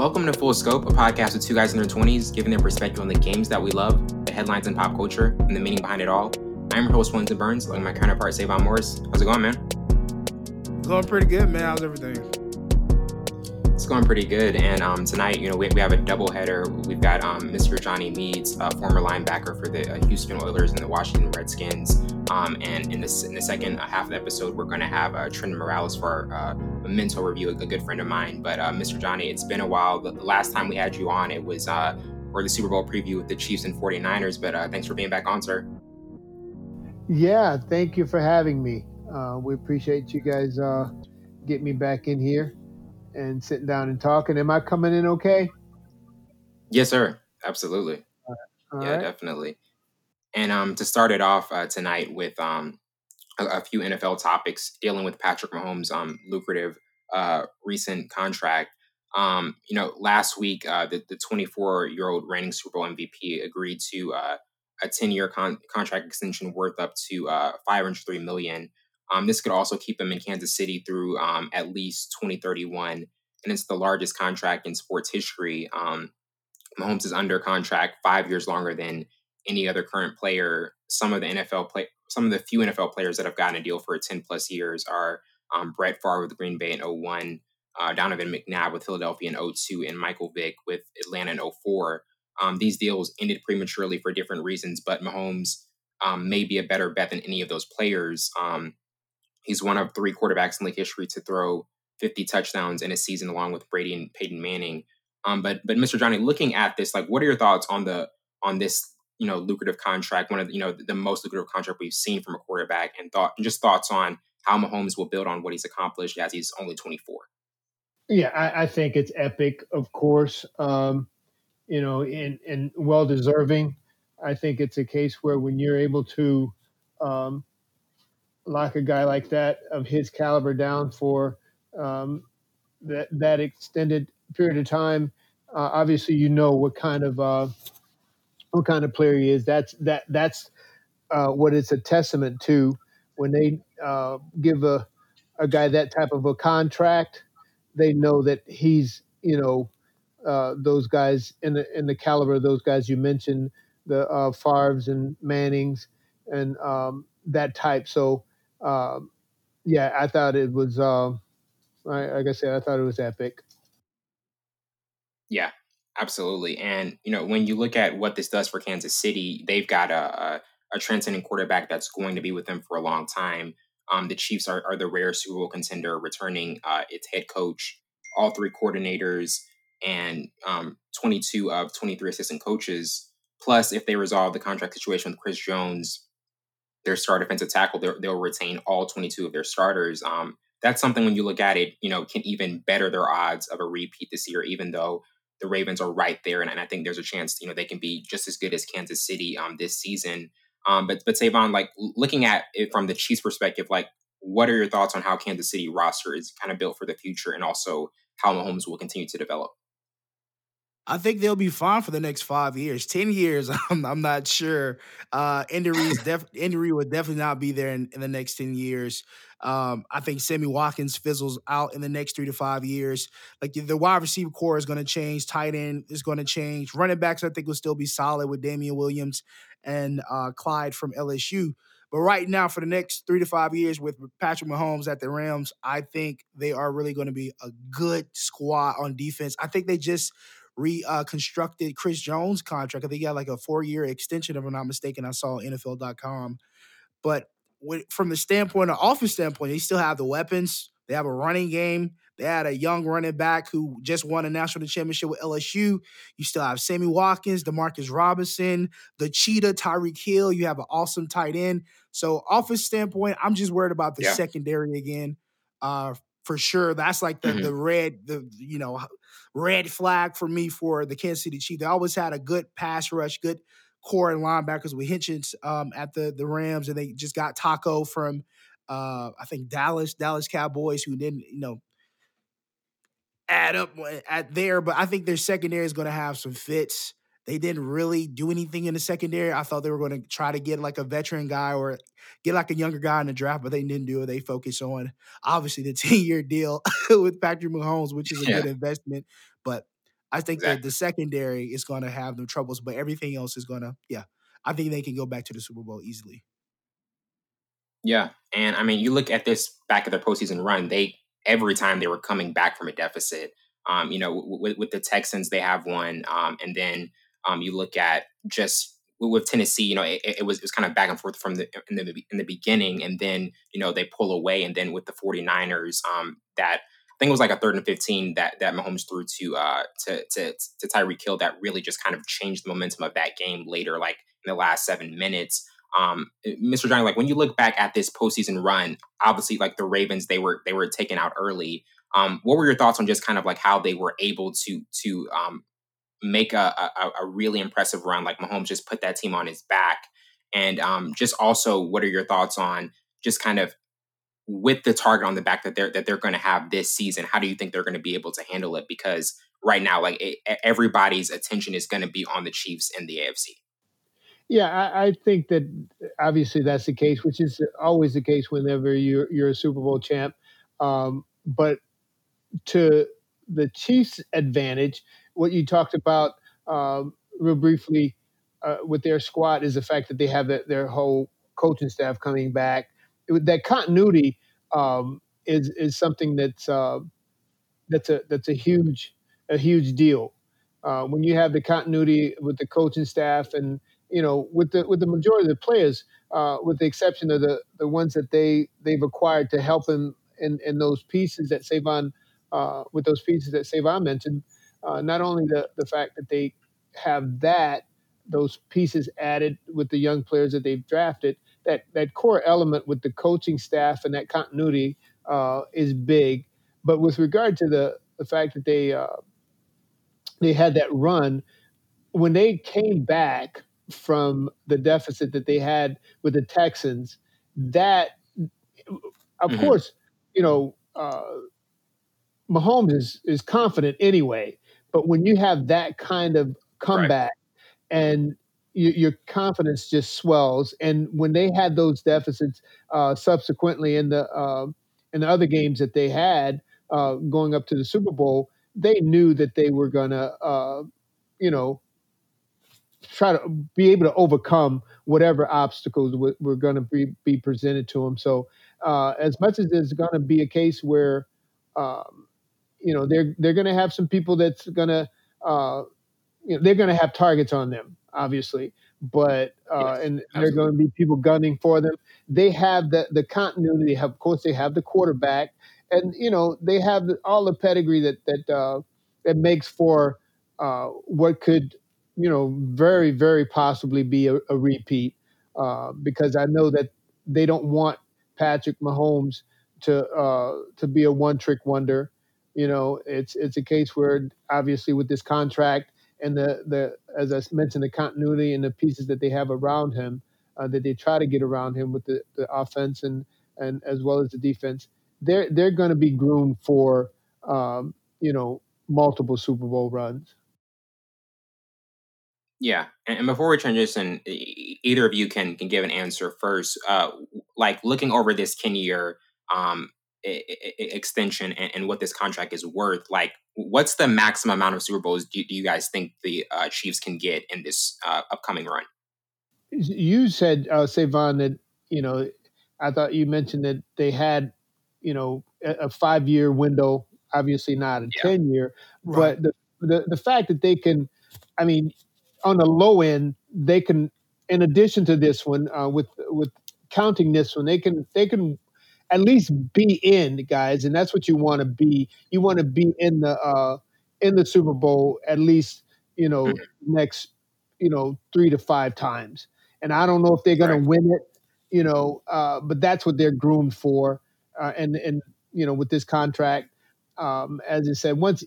Welcome to Full Scope, a podcast with two guys in their 20s giving their perspective on the games that we love, the headlines in pop culture, and the meaning behind it all. I'm your host, Winston Burns, along with my counterpart, Savon Morris. How's it going, man? Going pretty good, man. How's everything? It's going pretty good. And um, tonight, you know, we, we have a double header. We've got um, Mr. Johnny Meads, uh, former linebacker for the uh, Houston Oilers and the Washington Redskins. Um, and in, this, in the second half of the episode, we're going to have uh, Trenton Morales for uh, a mental review, a, a, good friend of mine. But uh, Mr. Johnny, it's been a while. The last time we had you on, it was uh, for the Super Bowl preview with the Chiefs and 49ers. But uh, thanks for being back on, sir. Yeah, thank you for having me. Uh, we appreciate you guys uh, getting me back in here and sitting down and talking. Am I coming in okay? Yes, sir. Absolutely. yeah, right. definitely. And um, to start it off uh, tonight with um, a, a, few NFL topics dealing with Patrick Mahomes' um, lucrative uh, recent contract. Um, you know, last week uh, the 24 year old reigning Super Bowl MVP agreed to uh, a 10 year con- contract extension worth up to uh, 503 million. Um, this could also keep him in Kansas City through um, at least 2031, and it's the largest contract in sports history. Um, Mahomes is under contract five years longer than any other current player. Some of the NFL play, some of the few NFL players that have gotten a deal for 10 plus years are um, Brett Favre with Green Bay in 01, uh, Donovan McNabb with Philadelphia in 02, and Michael Vick with Atlanta in 04. Um, these deals ended prematurely for different reasons, but Mahomes um, may be a better bet than any of those players. Um, he's one of three quarterbacks in league history to throw 50 touchdowns in a season, along with Brady and Peyton Manning. Um, but but Mr. Johnny, looking at this, like, what are your thoughts on the on this you know lucrative contract, one of the, you know the most lucrative contract we've seen from a quarterback, and thought and just thoughts on how Mahomes will build on what he's accomplished as he's only 24. Yeah, I, I think it's epic, of course. Um, you know, and and well deserving. I think it's a case where when you're able to um, lock a guy like that of his caliber down for um, that that extended period of time, uh, obviously you know what kind of uh, what kind of player he is. That's that that's uh, what it's a testament to when they uh, give a a guy that type of a contract. They know that he's you know uh, those guys in the in the caliber of those guys you mentioned, the uh, Favres and Mannings and um, that type. So um, yeah, I thought it was. Uh, like I said, I thought it was epic. Yeah, Absolutely. And, you know, when you look at what this does for Kansas City, they've got a, a, a transcendent quarterback that's going to be with them for a long time. Um, the Chiefs are, are, the rare Super Bowl contender, returning uh, its head coach, all three coordinators, and um, 22 of 23 assistant coaches. Plus, if they resolve the contract situation with Chris Jones, their star defensive tackle, they'll retain all 22 of their starters. Um, that's something when you look at it, you know, can even better their odds of a repeat this year, even though the Ravens are right there, and, and I think there's a chance you know they can be just as good as Kansas City um, this season. Um, but but Savon, like looking at it from the Chiefs' perspective, like what are your thoughts on how Kansas City roster is kind of built for the future, and also how Mahomes will continue to develop? I think they'll be fine for the next five years. Ten years, I'm, I'm not sure. Uh, injuries, def, injury would definitely not be there in, in the next ten years. Um, I think Sammy Watkins fizzles out in the next three to five years. Like the wide receiver core is going to change, tight end is going to change. Running backs, I think, will still be solid with Damien Williams and uh, Clyde from LSU. But right now, for the next three to five years with Patrick Mahomes at the Rams, I think they are really going to be a good squad on defense. I think they just reconstructed uh, Chris Jones' contract. I think he got like a four year extension, if I'm not mistaken. I saw NFL.com. But from the standpoint of offense standpoint, they still have the weapons. They have a running game. They had a young running back who just won a national championship with LSU. You still have Sammy Watkins, Demarcus Robinson, the Cheetah, Tyreek Hill. You have an awesome tight end. So, offense standpoint, I'm just worried about the yeah. secondary again. Uh, for sure. That's like the mm-hmm. the red, the you know, red flag for me for the Kansas City Chiefs. They always had a good pass rush, good core and linebackers with Hitchens um, at the the Rams, and they just got Taco from uh, I think Dallas, Dallas Cowboys, who didn't you know add up at there, but I think their secondary is going to have some fits. They didn't really do anything in the secondary. I thought they were going to try to get like a veteran guy or get like a younger guy in the draft, but they didn't do it. They focused on obviously the 10 year deal with Patrick Mahomes, which is a yeah. good investment. But I think exactly. that the secondary is going to have the troubles, but everything else is going to, yeah, I think they can go back to the Super Bowl easily. Yeah, and I mean, you look at this back of their postseason run. They every time they were coming back from a deficit. Um, you know, with, with the Texans, they have one, um, and then um, you look at just with Tennessee, you know, it, it, was it was kind of back and forth from the in the in the beginning, and then you know they pull away, and then with the 49ers, um, that I think it was like a third and 15 that that Mahomes threw to uh to to to Tyreek Hill that really just kind of changed the momentum of that game later, like in the last seven minutes. Um, Mr. Johnny, like when you look back at this postseason run, obviously like the Ravens, they were they were taken out early. Um, what were your thoughts on just kind of like how they were able to to um, make a, a, a really impressive run. Like Mahomes just put that team on his back. And um, just also, what are your thoughts on just kind of with the target on the back that they're that they're going to have this season? How do you think they're going to be able to handle it? Because right now, like it, everybody's attention is going to be on the Chiefs and the AFC. Yeah, I, I, think that obviously that's the case, which is always the case whenever you're you're a Super Bowl champ. Um, but to the Chiefs' advantage, what you talked about um, real briefly uh, with their squad is the fact that they have the, their whole coaching staff coming back. It, that continuity um, is is something that's uh, that's a that's a huge a huge deal. Uh, when you have the continuity with the coaching staff and you know with the with the majority of the players, uh, with the exception of the the ones that they they've acquired to help them in, in those pieces that Savon uh, with those pieces that Savon mentioned, uh, not only the, the fact that they have that, those pieces added with the young players that they've drafted, that, that core element with the coaching staff and that continuity uh, is big. But with regard to the, the fact that they, uh, they had that run, when they came back from the deficit that they had with the Texans, that, of mm-hmm. course, you know, uh, Mahomes is is confident anyway, but when you have that kind of comeback right. and you, your confidence just swells, and when they had those deficits uh, subsequently in the uh, in the other games that they had uh, going up to the Super Bowl, they knew that they were gonna, uh, you know, try to be able to overcome whatever obstacles w- were going to be, be presented to them. So, uh, as much as there's going to be a case where um, you know they're they're going to have some people that's going to uh, you know they're going to have targets on them obviously but uh, yes, and they're going to be people gunning for them. They have the the continuity of course they have the quarterback and you know they have all the pedigree that that uh, that makes for uh, what could you know very very possibly be a, a repeat uh, because I know that they don't want Patrick Mahomes to uh, to be a one trick wonder you know, it's it's a case where obviously with this contract and the the as I mentioned, the continuity and the pieces that they have around him, uh, that they try to get around him with the, the offense and and as well as the defense, they're they're going to be groomed for um, you know multiple Super Bowl runs. Yeah, and, before we transition, either of you can can give an answer first. Uh, like looking over this ten year um, extension and, and, what this contract is worth, like what's the maximum amount of Super Bowls do, do you guys think the uh, Chiefs can get in this uh, upcoming run? You said, uh, Savon, that you know, I thought you mentioned that they had, you know, a, a five year window. Obviously, not a yeah. ten year, right. but the, the the fact that they can, I mean, on the low end, they can. In addition to this one, uh, with with counting this one, they can they can at least be in, guys, and that's what you want to be. You want to be in the uh, in the Super Bowl at least, you know, mm-hmm. next, you know, three to five times. And I don't know if they're going right. to win it, you know, uh, but that's what they're groomed for. Uh, and and you know, with this contract, um, as I said, once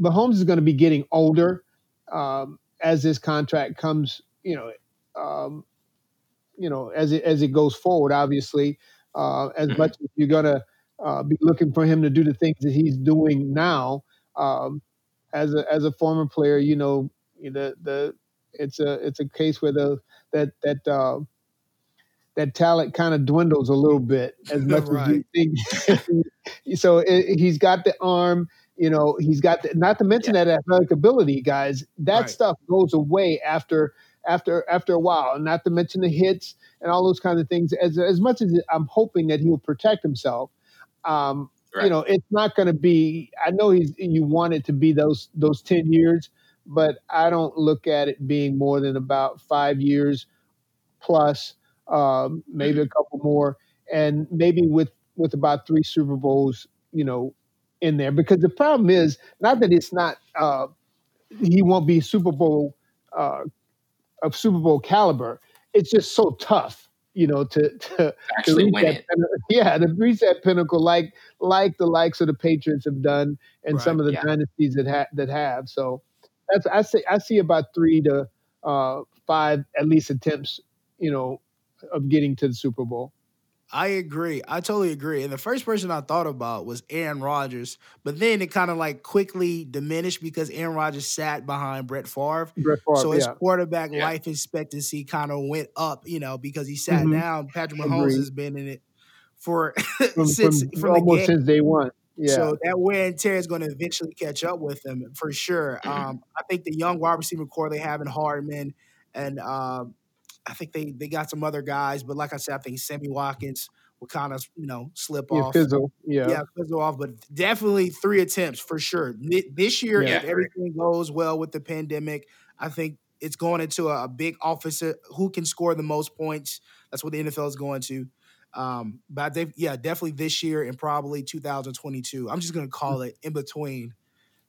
Mahomes is going to be getting older um, as this contract comes, you know, um, you know, as it as it goes forward, obviously uh, as mm-hmm. much as you're going to uh, be looking for him to do the things that he's doing now. Um, as a as a former player, you know, the the it's a it's a case where the that that uh, that talent kind of dwindles a little bit as much right. as you think. so it, he's got the arm, You know, he's got the, not to mention yeah. that athletic ability, guys. That right. stuff goes away after after after a while. And not to mention the hits and all those kinds of things. As as much as I'm hoping that he'll protect himself, um, right. you know, it's not going to be. I know he's you want it to be those those ten years, but I don't look at it being more than about five years plus, um, maybe mm-hmm. a couple more, and maybe with with about three Super Bowls, you know, in there. Because the problem is not that it's not uh, he won't be Super Bowl uh, of Super Bowl caliber. It's just so tough, you know, to to, actually to win that, it. Yeah, to reach that pinnacle, like like the likes of the Patriots have done, and right, some of the yeah. dynasties that ha- that have. So that's I say I see about three to uh, five at least attempts, you know, of getting to the Super Bowl. I agree. I totally agree. And the first person I thought about was Aaron Rodgers, but then it kind of like quickly diminished because Aaron Rodgers sat behind Brett Favre. Brett Favre so his yeah. quarterback yeah. life expectancy kind of went up, you know, because he sat mm-hmm. down. Patrick Mahomes Agreed. has been in it for from, since from, from almost since day one. Yeah. So that wear and tear is going to eventually catch up with him for sure. Um, I think the young wide receiver core they have in Hardman and um, I think they they got some other guys, but like I said, I think Sammy Watkins will kind of you know slip yeah, off, fizzle, yeah, yeah, fizzle off. But definitely three attempts for sure this year. Yeah. If everything goes well with the pandemic, I think it's going into a, a big officer who can score the most points. That's what the NFL is going to. Um, but they, yeah, definitely this year and probably 2022. I'm just gonna call it in between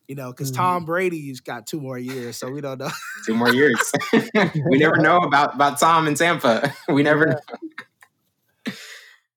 you know, because mm-hmm. Tom Brady's got two more years, so we don't know. two more years. we never know about about Tom and Tampa. We never. Yeah,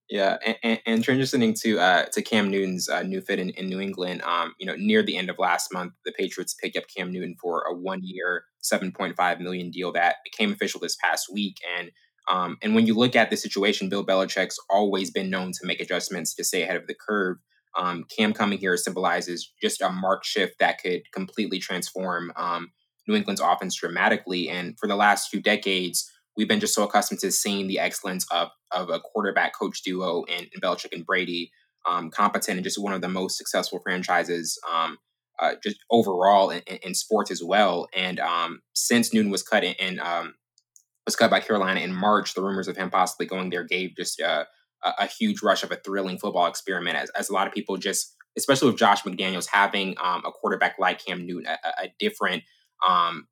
yeah. And, and, and, transitioning to uh, to Cam Newton's uh, new fit in, in New England. Um, you know, near the end of last month, the Patriots picked up Cam Newton for a one year, seven point five million deal that became official this past week, and. Um, and when you look at the situation, Bill Belichick's always been known to make adjustments to stay ahead of the curve. Um, Cam coming here symbolizes just a mark shift that could completely transform um, New England's offense dramatically. And for the last few decades, we've been just so accustomed to seeing the excellence of, of a quarterback coach duo in, in Belichick and Brady, um, competent and just one of the most successful franchises um, uh, just overall in, in, sports as well. And um, since Newton was cut in, in um, was cut by Carolina in March, the rumors of him possibly going there gave just uh, a, a, huge rush of a thrilling football experiment as, as a lot of people just especially with Josh McDaniels having um, a quarterback like Cam Newton, a, a different um,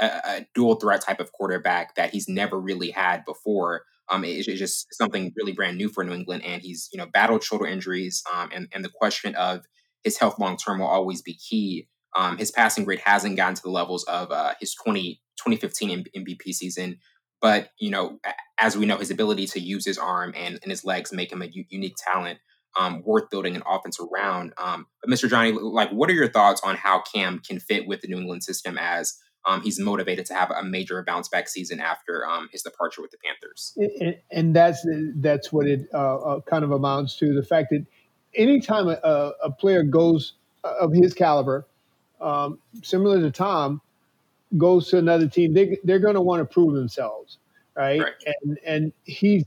a, a, dual threat type of quarterback that he's never really had before. Um, it, it's just something really brand new for New England, and he's you know battled shoulder injuries, um, and and the question of his health long term will always be key. Um, his passing grade hasn't gotten to the levels of uh, his 20, 2015 MVP season, but you know, as we know, his ability to use his arm and, and his legs make him a u- unique talent, um, worth building an offense around. Um, but Mr. Johnny, like, what are your thoughts on how Cam can fit with the New England system as um, he's motivated to have a major bounce back season after um, his departure with the Panthers? And, and that's that's what it uh, uh, kind of amounts to the fact that anytime a, a player goes uh, of his caliber, um, similar to Tom goes to another team, they they're going to want to prove themselves, right? right? And and he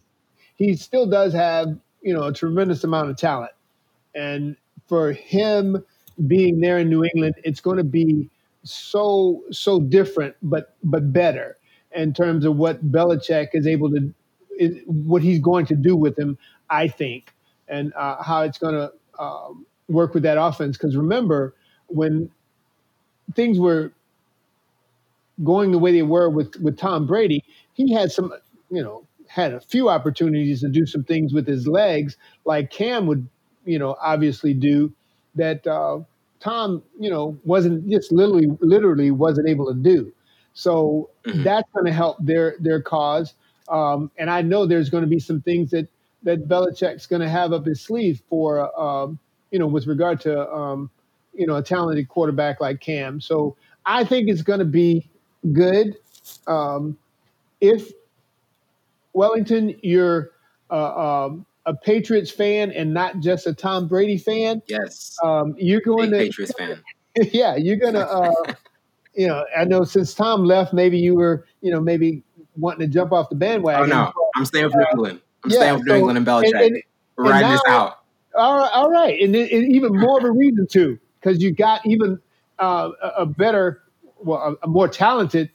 he still does have you know a tremendous amount of talent, and for him being there in New England, it's going to be so so different, but but better in terms of what Belichick is able to, is, what he's going to do with him, I think, and uh, how it's going to um, work with that offense. Because remember when things were going the way they were with with Tom Brady, he had some, you know, had a few opportunities to do some things with his legs, like Cam would, you know, obviously do. That uh, Tom, you know, wasn't just literally literally wasn't able to do. So mm-hmm. that's going to help their their cause. Um, and I know there's going to be some things that that Belichick's going to have up his sleeve for, um, you know, with regard to, um, you know, a talented quarterback like Cam. So I think it's going to be good. Um, if Wellington, you're uh, um, a Patriots fan and not just a Tom Brady fan, yes, um, you're going Big to Patriots fan. yeah, you're gonna. Uh, you know, I know since Tom left, maybe you were, you know, maybe wanting to jump off the bandwagon. Oh no, I'm staying with New England. I'm yeah, staying with New England and Belichick. And, and, We're riding now, this out. All right, all right, and, and even more of a reason to because you got even uh, a better, well, a, a more talented,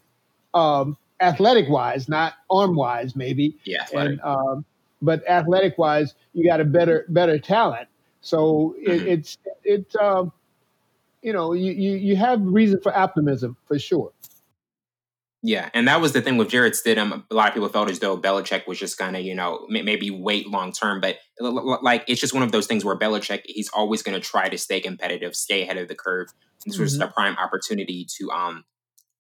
um, athletic wise, not arm wise, maybe. Yeah, athletic. And, um, but athletic wise, you got a better better talent. So it, mm-hmm. it's it's um, you know you, you you have reason for optimism for sure. Yeah, and that was the thing with Jarrett Stidham. A lot of people felt as though Belichick was just gonna, you know, maybe wait long term. But like, it's just one of those things where Belichick, he's always gonna try to stay competitive, stay ahead of the curve. This mm-hmm. was a prime opportunity to um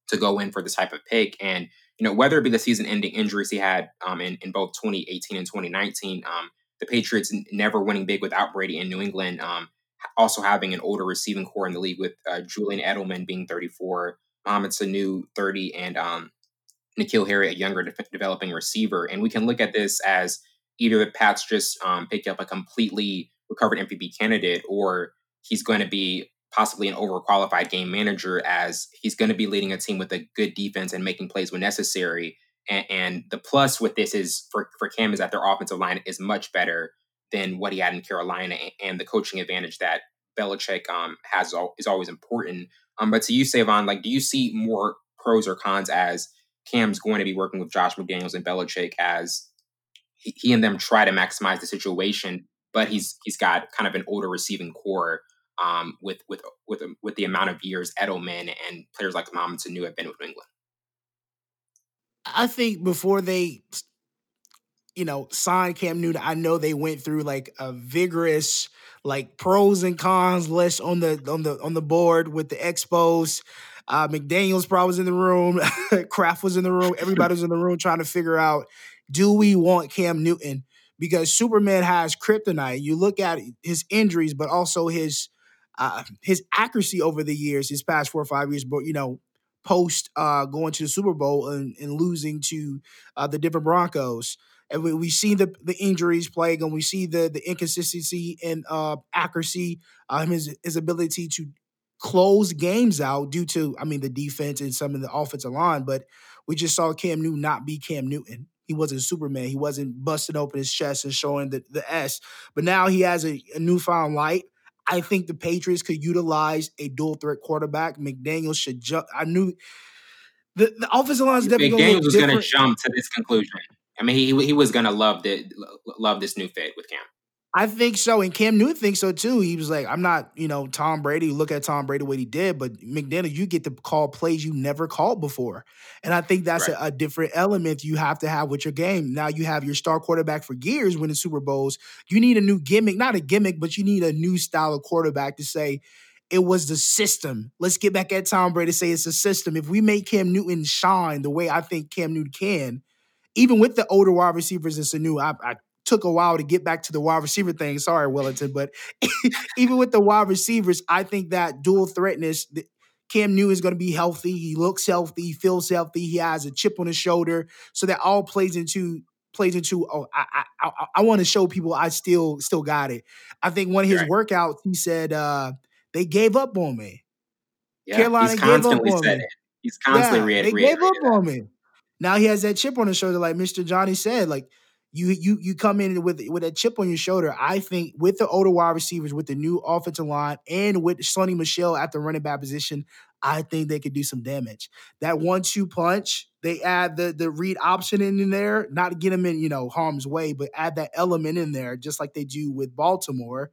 to go in for this type of pick. And you know, whether it be the season-ending injuries he had um in, in both 2018 and 2019, um, the Patriots never winning big without Brady in New England. Um, also having an older receiving core in the league with uh, Julian Edelman being 34. Mohamed Sanu 30 and um, N'Keal Harry, a younger de- developing receiver. And we can look at this as either the Pats just um, picked up a completely recovered MVP candidate, or he's going to be possibly an overqualified game manager as he's going to be leading a team with a good defense and making plays when necessary. And, and the plus with this is for, for Cam is that their offensive line is much better than what he had in Carolina, and the coaching advantage that Belichick um, has is always important. Um, but to you, Savon, like, do you see more pros or cons as Cam's going to be working with Josh McDaniels and Belichick as he, he and them try to maximize the situation, but he's he's got kind of an older receiving core um, with with with with the amount of years Edelman and players like Sanu have been with England. I think before they, you know, sign Cam Newton, I know they went through like a vigorous like pros and cons list on the on the on the board with the expos. Uh, McDaniels probably was in the room. Kraft was in the room. Everybody was in the room trying to figure out: Do we want Cam Newton? Because Superman has kryptonite. You look at his injuries, but also his uh, his accuracy over the years, his past four or five years. But you know, post uh, going to the Super Bowl and, and losing to uh, the Denver Broncos and we, we see the the injuries plague and we see the the inconsistency in uh, accuracy, um, his his ability to close games out due to I mean the defense and some of the offensive line, but we just saw Cam Newton not be Cam Newton. He wasn't Superman. He wasn't busting open his chest and showing the, the S. But now he has a, a newfound light. I think the Patriots could utilize a dual threat quarterback. McDaniel should jump. I knew the, the offensive line is definitely going to jump to this conclusion. I mean, he he was gonna love the love this new fit with Cam. I think so, and Cam Newton thinks so too. He was like, "I'm not, you know, Tom Brady. Look at Tom Brady what he did, but McDaniel, you get to call plays you never called before, and I think that's right. a, a, different element you have to have with your game. Now you have your star quarterback for years winning Super Bowls. You need a new gimmick, not a gimmick, but you need a new style of quarterback to say." It was the system. Let's get back at Tom Brady. Say it's a system. If we make Cam Newton shine the way I think Cam Newton can, even with the older wide receivers in Sanu, I, I took a while to get back to the wide receiver thing. Sorry, Wellington, but even with the wide receivers, I think that dual threatness. Cam Newton is going to be healthy. He looks healthy. He feels healthy. He has a chip on his shoulder. So that all plays into plays into. Oh, I I, I want to show people I still still got it. I think one of his right. workouts, he said uh, they gave up on me. Yeah, Carolina gave up on me. It. He's constantly yeah, re- they gave up on me. Now he has that chip on his shoulder, like Mr. Johnny said. Like you, you, you come in with with a chip on your shoulder. I think with the older wide receivers, with the new offensive line, and with Sony Michel at the running back position, I think they could do some damage. That one-two punch, they add the the read option in, there, not to get them in you know harm's way, but add that element in there, just like they do with Baltimore.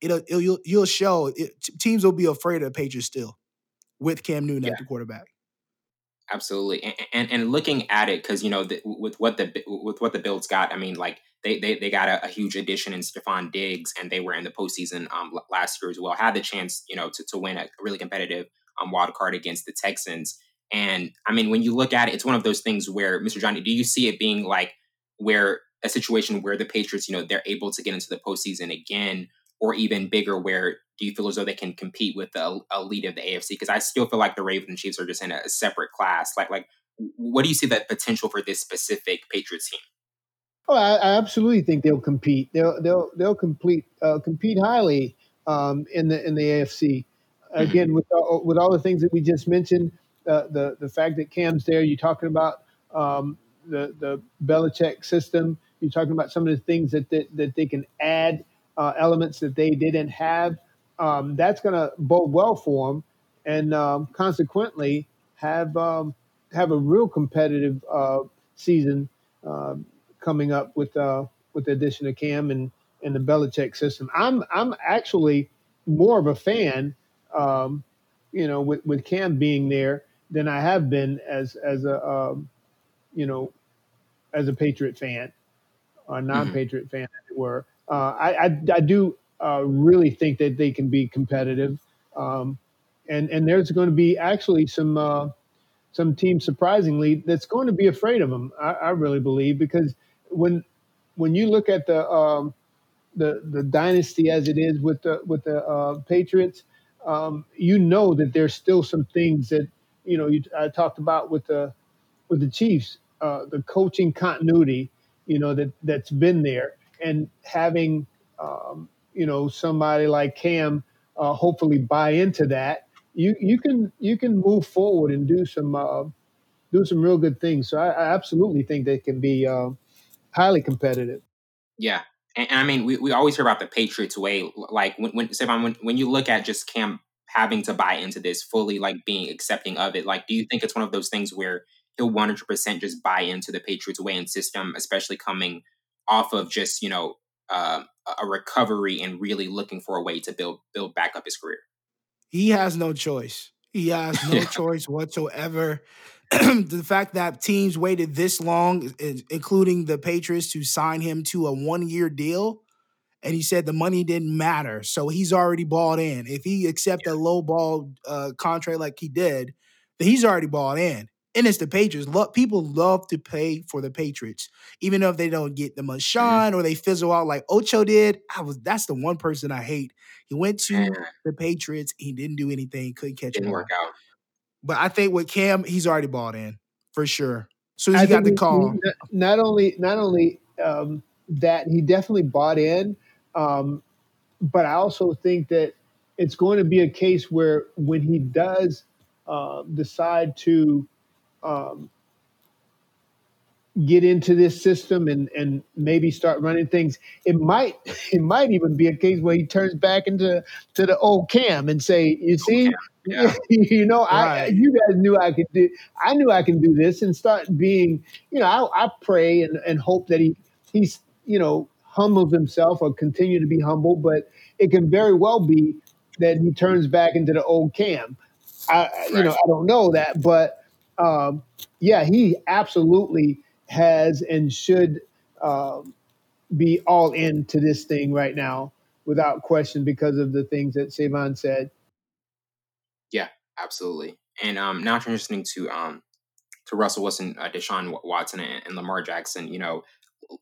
It'll, it'll you'll, you'll show it, teams will be afraid of the Patriots still with Cam Newton yeah. at the quarterback. Absolutely, and and, and looking at it because you know the, with what the with what the Bills got, I mean, like they they, they got a, a huge addition in Stefon Diggs, and they were in the postseason um, last year as well. Had the chance, you know, to, to win a really competitive um, wild card against the Texans. And I mean, when you look at it, it's one of those things where, Mr. Johnny, do you see it being like where a situation where the Patriots, you know, they're able to get into the postseason again, or even bigger, where do you feel as though they can compete with the elite of the AFC? Because I still feel like the Ravens and Chiefs are just in a separate class. Like, like, what do you see that potential for this specific Patriots team? Oh, I, I absolutely think they'll compete. They'll they'll they'll complete uh, compete highly um, in the in the AFC. Mm-hmm. Again, with all, with all the things that we just mentioned, uh, the the fact that Cam's there, you're talking about um, the the Belichick system. You're talking about some of the things that that, that they can add uh, elements that they didn't have um, that's going to bode well for him, and um, consequently have um, have a real competitive uh, season uh, coming up with uh, with the addition of Cam and and the Belichick system. I'm I'm actually more of a fan, um, you know, with, with Cam being there than I have been as as a um, you know as a Patriot fan, a non-Patriot mm-hmm. fan, as it were. Uh, I, I, I do uh, really think that they can be competitive, um, and and there's going to be actually some uh, some teams surprisingly that's going to be afraid of them. I, I really believe because when when you look at the um, the the dynasty as it is with the with the uh, Patriots, um, you know that there's still some things that you know you, I talked about with the with the Chiefs, uh, the coaching continuity, you know that that's been there, and having um, you know somebody like Cam uh, hopefully buy into that, you you can you can move forward and do some uh, do some real good things. So I, I absolutely think they can be uh, highly competitive. Yeah, and, and, I mean, we, we always hear about the Patriots way. Like when when, when when you look at just Cam having to buy into this fully, like being accepting of it, like do you think it's one of those things where he'll one hundred percent just buy into the Patriots way and system, especially coming off of just you know uh, a recovery and really looking for a way to build build back up his career? He has no choice. He has no choice whatsoever. the fact that teams waited this long, including the Patriots, to sign him to a one year deal, and he said the money didn't matter, so he's already bought in. If he accept a low ball uh, contract like he did, then he's already bought in. And it's the Patriots. People love to pay for the Patriots, even if they don't get the much mm-hmm. shine or they fizzle out like Ocho did. I was that's the one person I hate. He went to the Patriots, he didn't do anything, couldn't catch didn't work out. But I think with Cam, he's already bought in for sure. As soon as he got the call. He, not only not only um, that, he definitely bought in. Um, but I also think that it's going to be a case where when he does uh, decide to um, get into this system and and maybe start running things it might it might even be a case where he turns back into to the old cam and say you see yeah. you know right. i you guys knew i could do i knew i can do this and start being you know i, I pray and, and hope that he he's you know humbles himself or continue to be humble but it can very well be that he turns back into the old cam i right. you know i don't know that but um, yeah he absolutely has and should um, be all into this thing right now without question because of the things that Savon said. Yeah, absolutely. And um, now transitioning to um, to Russell Wilson, uh, Deshaun Watson, and, and Lamar Jackson. You know,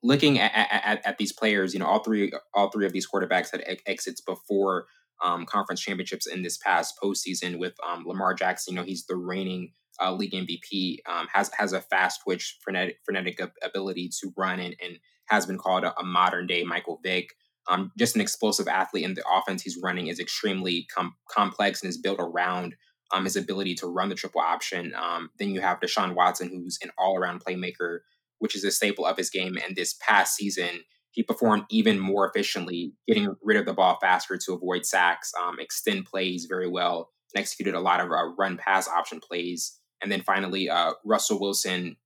looking at, at, at, these players, you know, all three all three of these quarterbacks had ex- exits before um, conference championships in this past postseason. With um, Lamar Jackson, you know, he's the reigning uh, league MVP, um, has has a fast twitch, frenetic, frenetic ability to run, and, and has been called a, a modern day Michael Vick. Um, just an explosive athlete, and the offense he's running is extremely com- complex and is built around um, his ability to run the triple option. Um, then you have Deshaun Watson, who's an all around playmaker, which is a staple of his game. And this past season, he performed even more efficiently, getting rid of the ball faster to avoid sacks, um, extend plays very well, and executed a lot of uh, run pass option plays. And then finally, uh, Russell Wilson,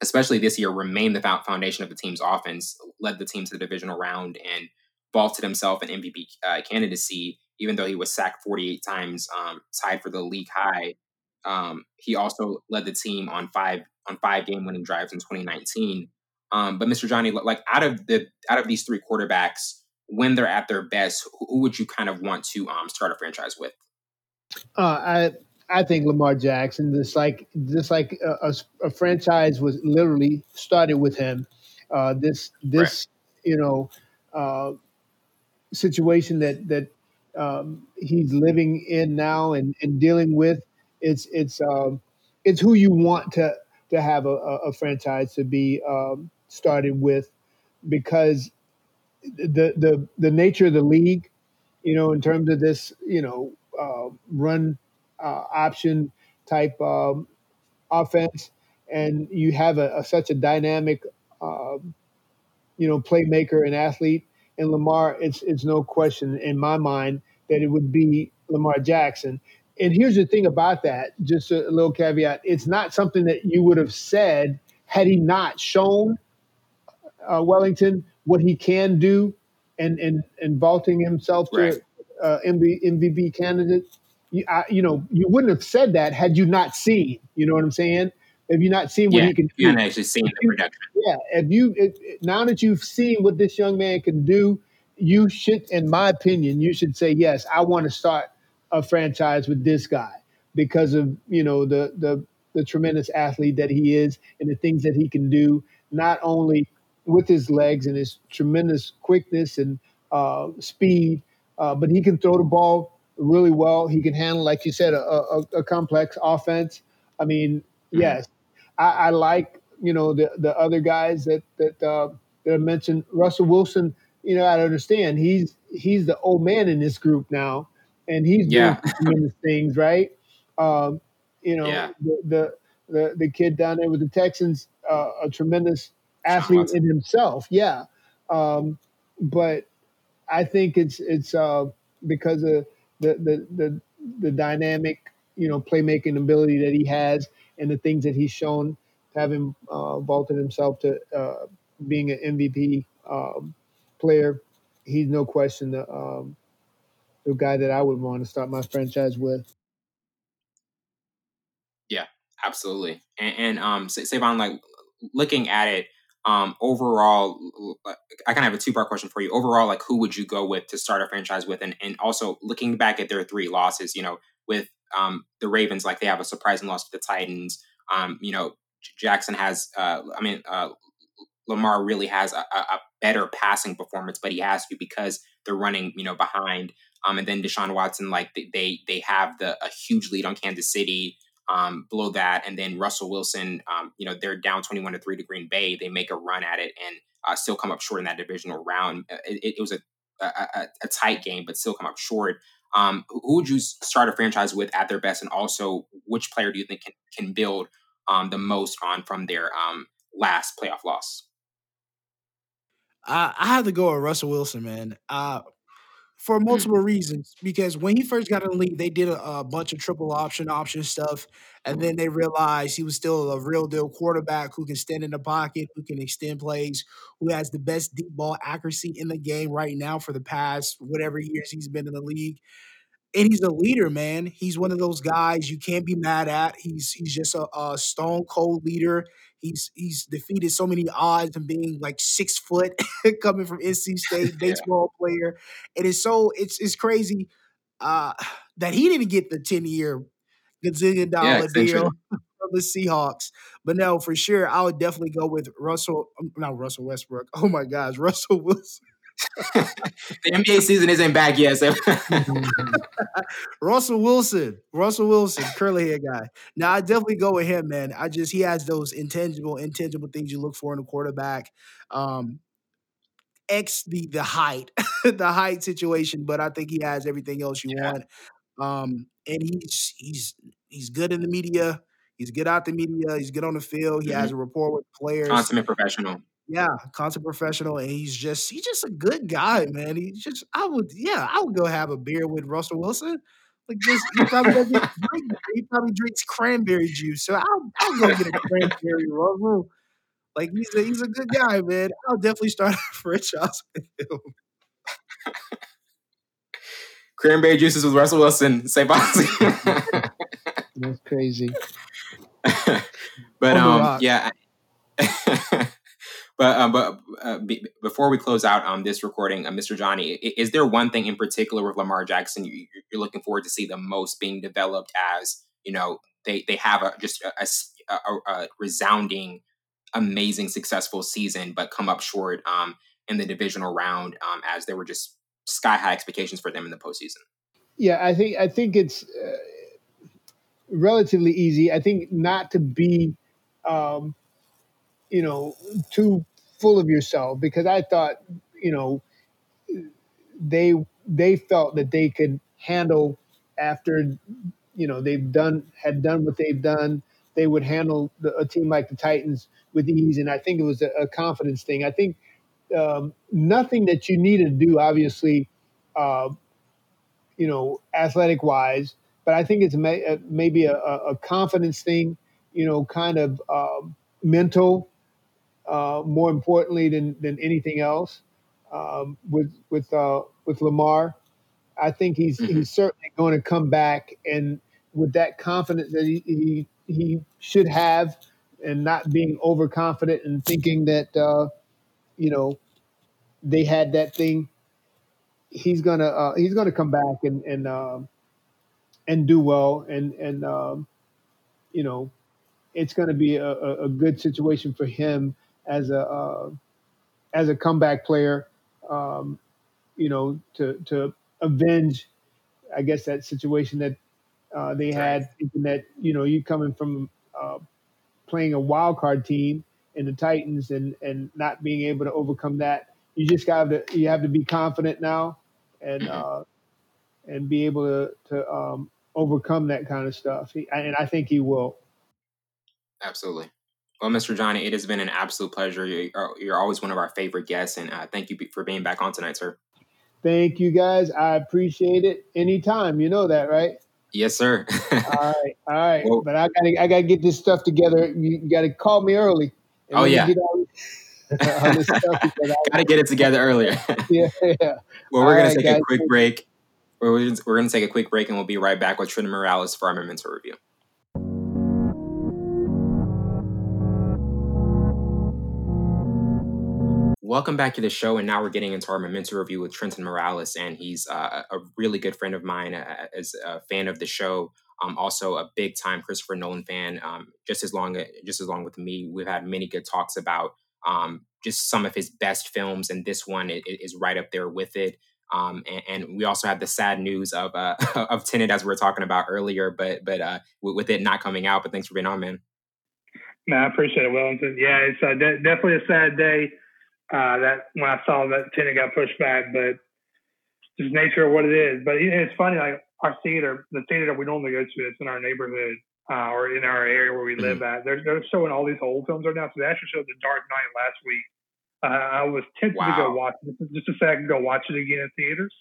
especially this year, remained the foundation of the team's offense, led the team to the divisional round, and vaulted himself in MVP uh, candidacy, even though he was sacked 48 times, um, tied for the league high. Um, he also led the team on five on five game winning drives in 2019. Um, but Mr. Johnny, like out of the out of these three quarterbacks, when they're at their best, who would you kind of want to um, start a franchise with? Uh, I I think Lamar Jackson, just like just like a, a, a franchise was literally started with him. Uh, this this right. you know uh, situation that that um, he's living in now and, and dealing with, it's it's um, it's who you want to to have a, a franchise to be um, started with, because the the the nature of the league, you know, in terms of this, you know, uh, run uh, option type um, offense, and you have a, a such a dynamic, um, you know, playmaker and athlete in Lamar. It's it's no question in my mind that it would be Lamar Jackson. And here's the thing about that, just a little caveat: it's not something that you would have said had he not shown uh, Wellington what he can do and and and vaulting himself to right. uh, MV, MVP candidate. You, I, you know, you wouldn't have said that had you not seen. You know what I'm saying? Have you not seen what yeah, he can do? You haven't actually seen the production. Yeah. If you if, now that you've seen what this young man can do, you should, in my opinion, you should say yes. I want to start a franchise with this guy because of you know the the the tremendous athlete that he is and the things that he can do, not only with his legs and his tremendous quickness and uh, speed, uh, but he can throw the ball really well. He can handle, like you said, a, a, a complex offense. I mean, mm-hmm. yes, I, I, like you know the the other guys that that uh, that I mentioned. Russell Wilson, you know, I understand he's he's the old man in this group now, and he's yeah. doing tremendous things, right? Um, you know, yeah. the, the, the the kid down there with the Texans, uh, a tremendous athlete in himself. Yeah, um, but I think it's it's uh, because of the, the the the dynamic, you know, playmaking ability that he has, and the things that he's shown, having uh, vaulted himself to uh, being an MVP um, player. He's no question the um, the guy that I would want to start my franchise with. Yeah, absolutely. And, and um, Savon, like looking at it, um, overall, I kind of have a two part question for you. Overall, like who would you go with to start a franchise with, and and also looking back at their three losses, you know, with um, the Ravens, like they have a surprising loss to the Titans. Um, you know, Jackson has, uh, I mean, uh, Lamar really has a, a, better passing performance, but he has to because they're running, you know, behind. Um, and then Deshaun Watson, like they they have the a huge lead on Kansas City um, below that. And then Russell Wilson, um, you know, they're down 21 to 3 to Green Bay. They make a run at it and uh, still come up short in that divisional round. Uh, it, it was a, a, a, tight game, but still come up short. Um, who would you start a franchise with at their best? And also, which player do you think can, can build um, the most on from their um, last playoff loss? I have to go with Russell Wilson, man. Uh, for mm. multiple reasons. Because when he first got in the league, they did a, a, bunch of triple option option stuff, and then they realized he was still a real deal quarterback who can stand in the pocket, who can extend plays, who has the best deep ball accuracy in the game right now for the past whatever years he's been in the league and he's a leader, man. He's one of those guys you can't be mad at. He's he's just a, a stone cold leader. He's he's defeated so many odds and being like six foot coming from NC State baseball yeah. player. It is so it's it's crazy uh, that he didn't get the ten year gazillion dollar yeah, deal from the Seahawks. But no, for sure, I would definitely go with Russell. Um, not Russell Westbrook. Oh my gosh, Russell Wilson. The NBA season isn't back yet. So. Russell Wilson, Russell Wilson, curly hair guy. Now I definitely go with him, man. I just he has those intangible, intangible things you look for in a quarterback. Um, X the the height, the height situation, but I think he has everything else you yeah. want. Um, and he's he's he's good in the media. He's good out the media. He's good on the field. He mm-hmm. has a rapport with players. Consummate professional. Yeah, concert professional, and he's just he's just a good guy, man. He's just I would yeah I would go have a beer with Russell Wilson. Like just he probably drink, he probably drinks cranberry juice, so I'll I'll go get a cranberry Russell. Like he's a he's a good guy, man. I'll definitely start a franchise with him. cranberry juices with Russell Wilson. Say bye. That's crazy. but um, yeah. But uh, but uh, be, before we close out on this recording, uh, Mr. Johnny, is there one thing in particular with Lamar Jackson you, are looking forward to see the most being developed as you know they they have a just a, a, a resounding, amazing, successful season, but come up short um, in the divisional round um, as there were just sky high expectations for them in the postseason. Yeah, I think I think it's uh, relatively easy. I think not to be. Um, you know, too full of yourself because I thought, you know, they they felt that they could handle after, you know, they've done had done what they've done. They would handle the, a team like the Titans with ease, and I think it was a, a confidence thing. I think um, nothing that you need to do, obviously, uh, you know, athletic wise. But I think it's may, uh, maybe a, a, confidence thing, you know, kind of um, mental, uh, more importantly than than anything else. Um, with with uh, with Lamar, I think he's mm-hmm. he's certainly going to come back and with that confidence that he, he he should have, and not being overconfident and thinking that uh, you know they had that thing. He's gonna uh, he's gonna come back and and uh, and do well and and um, you know it's going to be a, a, good situation for him as a uh, as a comeback player. Um, you know to to avenge, I guess that situation that uh, they had, thinking that you know you coming from uh, playing a wild card team in the Titans and and not being able to overcome that. You just got to you have to be confident now and uh, and be able to to um, overcome that kind of stuff. He, and I think he will. Absolutely. Well, Mr. Johnny, it has been an absolute pleasure. You're, you're always one of our favorite guests, and uh, thank you for being back on tonight, sir. Thank you, guys. I appreciate it. Anytime, you know that, right? Yes, sir. all right, all right. Well, but I gotta, I gotta get this stuff together. You gotta call me early. Oh yeah. gotta get it together earlier. yeah, yeah. Well, we're all gonna right, take guys. a quick break. We're, we're gonna take a quick break, and we'll be right back with Trenton Morales for our memento review. Welcome back to the show, and now we're getting into our memento review with Trenton Morales, and he's uh, a really good friend of mine uh, as a fan of the show. Um, also a big time Christopher Nolan fan. Um, just as long, just as long with me, we've had many good talks about um, just some of his best films, and this one is right up there with it. Um, and, and, we also have the sad news of uh, of Tenet as we were talking about earlier, but but uh, with it not coming out. But thanks for being on, man. No, I appreciate it, Wellington. Yeah, it's uh, de- definitely a sad day uh, that when I saw that Tenet got pushed back, but just nature of what it is. But it's funny, like our theater, the theater that we normally go to, it's in our neighborhood uh, or in our area where we mm-hmm. live at. They're, they're showing all these old films right now. So they actually showed The Dark Knight last week. Uh, I was tempted wow. to go watch it just to say I can go watch it again in theaters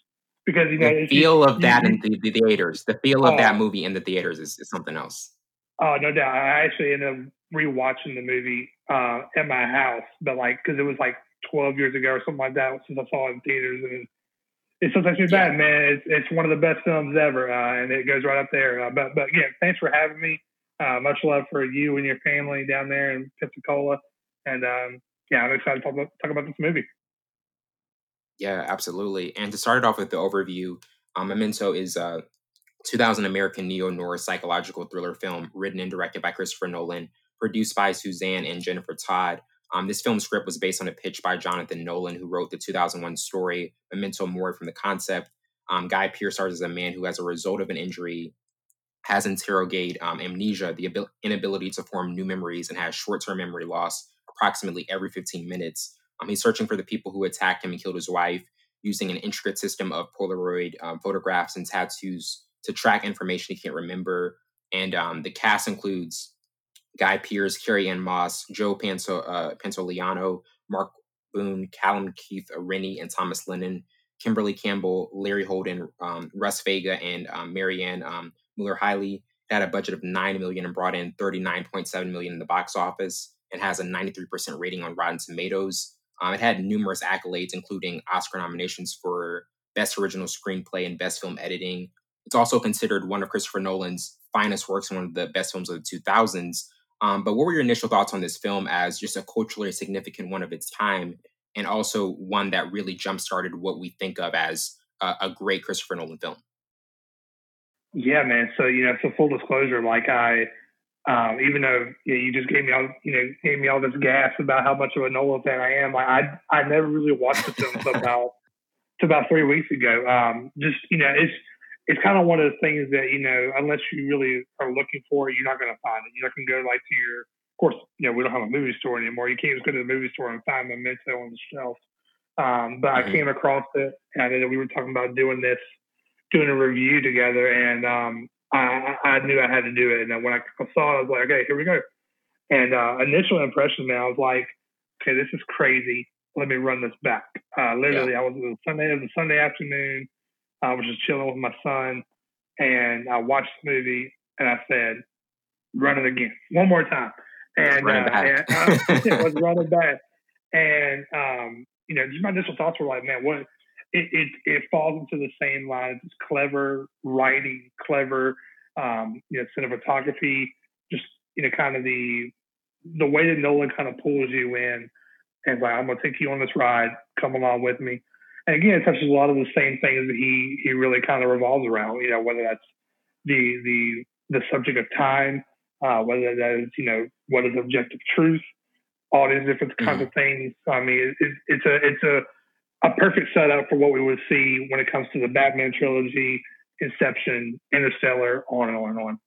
because you know the feel of that in the, the, theaters, the feel of that oh. movie in the theaters is, is something else. Oh no doubt! I actually ended up rewatching the movie uh, at my house, but like because it was like 12 years ago or something like that since I saw it in theaters. And it still takes me yeah. back, man. It's, it's one of the best films ever, uh, and it goes right up there. Uh, but but yeah, thanks for having me. Uh, much love for you and your family down there in Pensacola, and um, yeah, I'm excited to talk about, talk about this movie. Yeah, absolutely. And to start it off with the overview, um, Memento is a 2000 American neo noir psychological thriller film written and directed by Christopher Nolan, produced by Suzanne and Jennifer Todd, um, this film script was based on a pitch by Jonathan Nolan, who wrote the 2001 story Memento Mori from the concept. Um, Guy Pearce stars as a man who, as a result of an injury, has anterograde um, amnesia, the abil- inability to form new memories, and has short-term memory loss approximately every 15 minutes. Um, he's searching for the people who attacked him and killed his wife, using an intricate system of Polaroid um, photographs and tattoos to track information he can't remember. And um, the cast includes Guy Pearce, Carrie-Anne Moss, Joe Panto, uh, Mark Boone, Callum Keith Rennie, and Thomas Lennon, Kimberly Campbell, Larry Holden, um, Russ Fega, and um, Marianne um, Mueller-Heiley. had a budget of nine million and brought in 39.7 million in the box office, and has a 93% rating on Rotten Tomatoes. Um, it had numerous accolades, including Oscar nominations for Best Original Screenplay and Best Film Editing. It's also considered one of Christopher Nolan's finest works and one of the best films of the 2000s. Um, but what were your initial thoughts on this film as just a culturally significant one of its time, and also one that really jump started what we think of as a, a great Christopher Nolan film? Yeah, man. So you know, so full disclosure, like I, um, even though you, know, you, just gave me all, you know, gave me all this gas about how much of a Nolan fan I am, I, I never really watched the film until about, about three weeks ago. Um, just you know, it's it's kind of one of the things that you know, unless you really are looking for it, you're not going to find it. You're not going to go like to your, of course, you know, we don't have a movie store anymore. You can't just go to the movie store and find Memento on the shelf. Um, but mm-hmm. I came across it, and I that we were talking about doing this, doing a review together, and um, I, I knew I had to do it. And then when I saw it, I was like, okay, here we go. And uh, initial impression, man, I was like, okay, this is crazy. Let me run this back. Uh, literally, yeah. I was it was Sunday. It was a Sunday afternoon I was just chilling with my son, and I watched the movie, and I said, "Run it again, one more time." And, uh, and uh, it was running back, and um, you know, just my initial thoughts were like, "Man, what?" It, it, it falls into the same lines It's clever writing, clever um, you know cinematography, just you know kind of the the way that Nolan kind of pulls you in and like I'm gonna take you on this ride, come along with me. And again, it touches a lot of the same things that he he really kind of revolves around. You know, whether that's the the the subject of time, uh, whether that is you know what is objective truth, all these different kinds mm-hmm. of things. I mean, it, it's a it's a a perfect setup for what we would see when it comes to the Batman trilogy, Inception, Interstellar, on and on and on.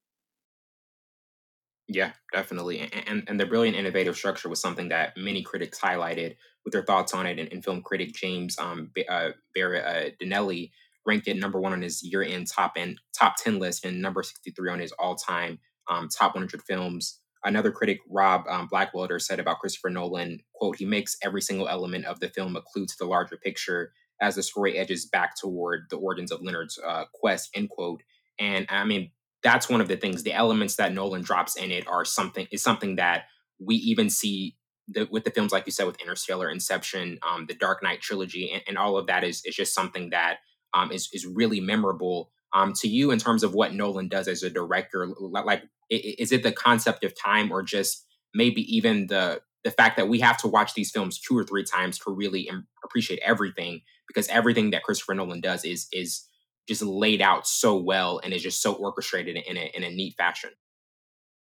Yeah, definitely. And, and the brilliant innovative structure was something that many critics highlighted with their thoughts on it. And, and film critic James um, uh, Barrett uh, ranked it number one on his year-end top and top 10 list and number 63 on his all-time um, top 100 films. Another critic, Rob um, Blackwelder, said about Christopher Nolan, quote, he makes every single element of the film a clue to the larger picture as the story edges back toward the origins of Leonard's uh, quest, end quote. And I mean, that's one of the things. The elements that Nolan drops in it are something is something that we even see the, with the films, like you said, with Interstellar, Inception, um, the Dark Knight trilogy, and, and, all of that is is just something that um, is is really memorable um, to you in terms of what Nolan does as a director. Like, is it the concept of time, or just maybe even the the fact that we have to watch these films two or three times to really appreciate everything because everything that Christopher Nolan does is is just laid out so well and is just so orchestrated in a in a neat fashion.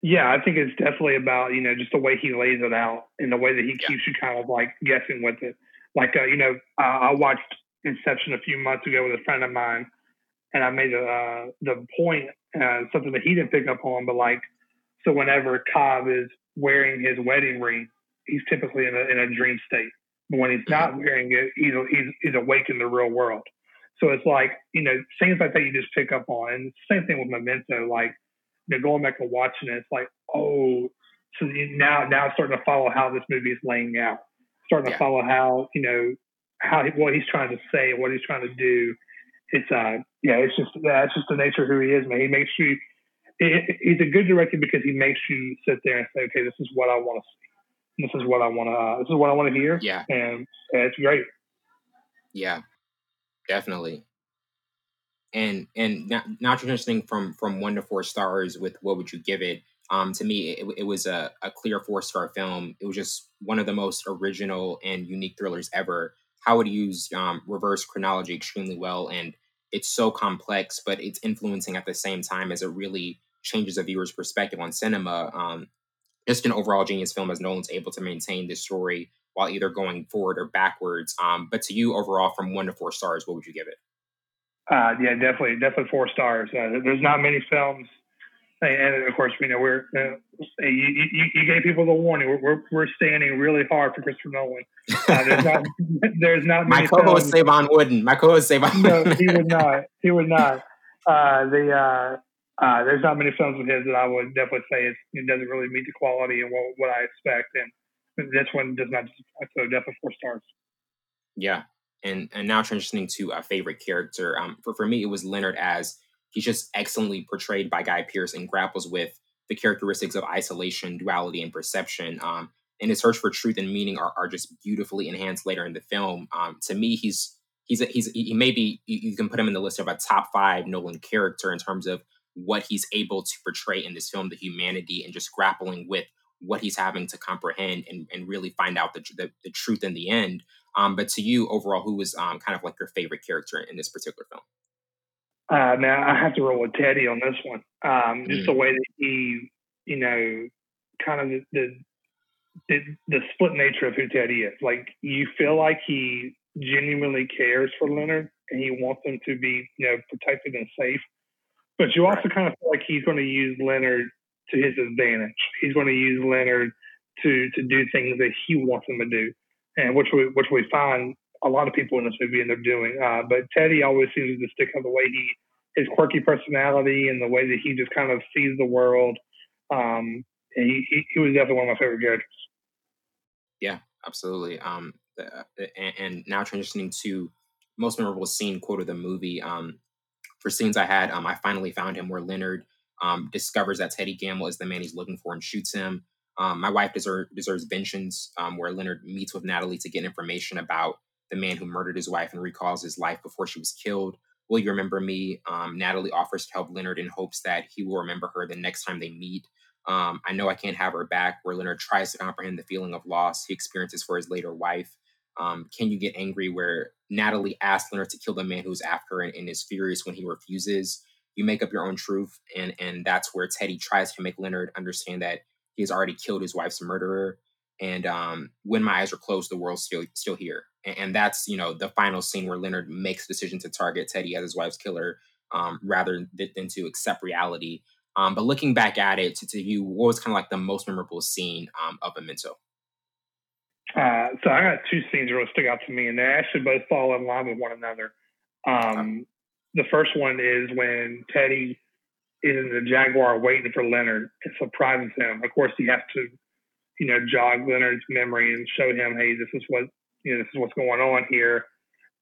Yeah, I think it's definitely about you know just the way he lays it out and the way that he yeah. keeps you kind of like guessing with it. Like uh, you know, uh, I watched Inception a few months ago with a friend of mine, and I made uh, the point uh, something that he didn't pick up on, but like so whenever Cobb is wearing his wedding ring, he's typically in a in a dream state. But when he's not mm-hmm. wearing it, he's he's, he's awake in the real world. So it's like, you know, things like that you just pick up on. And same thing with Memento, like, you know, going back and watching it, it's like, oh, so now now starting to follow how this movie is laying out, starting yeah. to follow how you know how what he's trying to say, and what he's trying to do. It's uh yeah, it's just that's just the nature of who he is, man. He makes you. It, he's a good director because he makes you sit there and say, okay, this is what I want to see. This is what I want to. Uh, this is what I want to hear. Yeah, and, and it's great. Yeah, definitely. And and now, now transitioning from from one to four stars with what would you give it? Um, to me, it, it was a, a clear four star film. It was just one of the most original and unique thrillers ever. How it used um, reverse chronology extremely well, and it's so complex, but it's influencing at the same time as it really changes a viewer's perspective on cinema. Um, just an overall genius film as Nolan's able to maintain this story while either going forward or backwards. Um, but to you, overall, from one to four stars, what would you give it? Uh, yeah, definitely, definitely four stars. Uh, there's not many films, and of course, you know we're uh, you, you, you, gave people the warning. We're, we're, we're standing really hard for Christopher Nolan. Uh, there's not there's not my co-host Savon wouldn't. My co-host Savon. no, he would not. He would not. Uh, the uh, there's not many films of his that I would definitely say it doesn't really meet the quality and what, what I expect. And this one does not disappoint. So definitely four stars. Yeah, and and now transitioning to a favorite character. Um, for for me, it was Leonard as he's just excellently portrayed by Guy Pearce and grapples with the characteristics of isolation, duality, and perception. Um, and his search for truth and meaning are, are just beautifully enhanced later in the film. Um, to me, he's he's a, he's he may be you, you can put him in the list of a top five Nolan character in terms of what he's able to portray in this film, the humanity, and just grappling with what he's having to comprehend and, and really find out the, the, the truth in the end. Um, but to you, overall, who was um, kind of like your favorite character in this particular film? Uh, now I have to roll with Teddy on this one. Um, just mm. the way that he, you know, kind of the, the, the split nature of who Teddy is. Like you feel like he genuinely cares for Leonard and he wants him to be, you know, protected and safe. But you also right. kind of feel like he's going to use Leonard to his advantage. He's going to use Leonard to to do things that he wants him to do, and which we which we find a lot of people in this movie end up doing. Uh, but Teddy always seems to stick out the way he his quirky personality and the way that he just kind of sees the world. Um, he, he, he was definitely one of my favorite characters. Yeah, absolutely. Um, and, and now transitioning to most memorable scene quote of the movie. Um, for scenes I had, um, I finally found him where Leonard um, discovers that Teddy Gamble is the man he's looking for and shoots him. Um, my wife deserve, deserves vengeance, um, where Leonard meets with Natalie to get information about the man who murdered his wife and recalls his life before she was killed. Will you remember me? Um, Natalie offers to help Leonard in hopes that he will remember her the next time they meet. Um, I know I can't have her back, where Leonard tries to comprehend the feeling of loss he experiences for his later wife. Um, Can You Get Angry, where Natalie asks Leonard to kill the man who's after her and, and is furious when he refuses. You make up your own truth, and and that's where Teddy tries to make Leonard understand that he has already killed his wife's murderer. And um, when my eyes are closed, the world's still still here. And, and, that's you know the final scene where Leonard makes the decision to target Teddy as his wife's killer, um, rather than, to accept reality. Um, but looking back at it, to, to you, what was kind of like the most memorable scene um, of Memento? Uh, so I got two scenes that really stick out to me, and they actually both fall in line with one another. Um, the first one is when Teddy is in the Jaguar waiting for Leonard and surprises him. Of course, he has to, you know, jog Leonard's memory and show him, hey, this is what you know, this is what's going on here.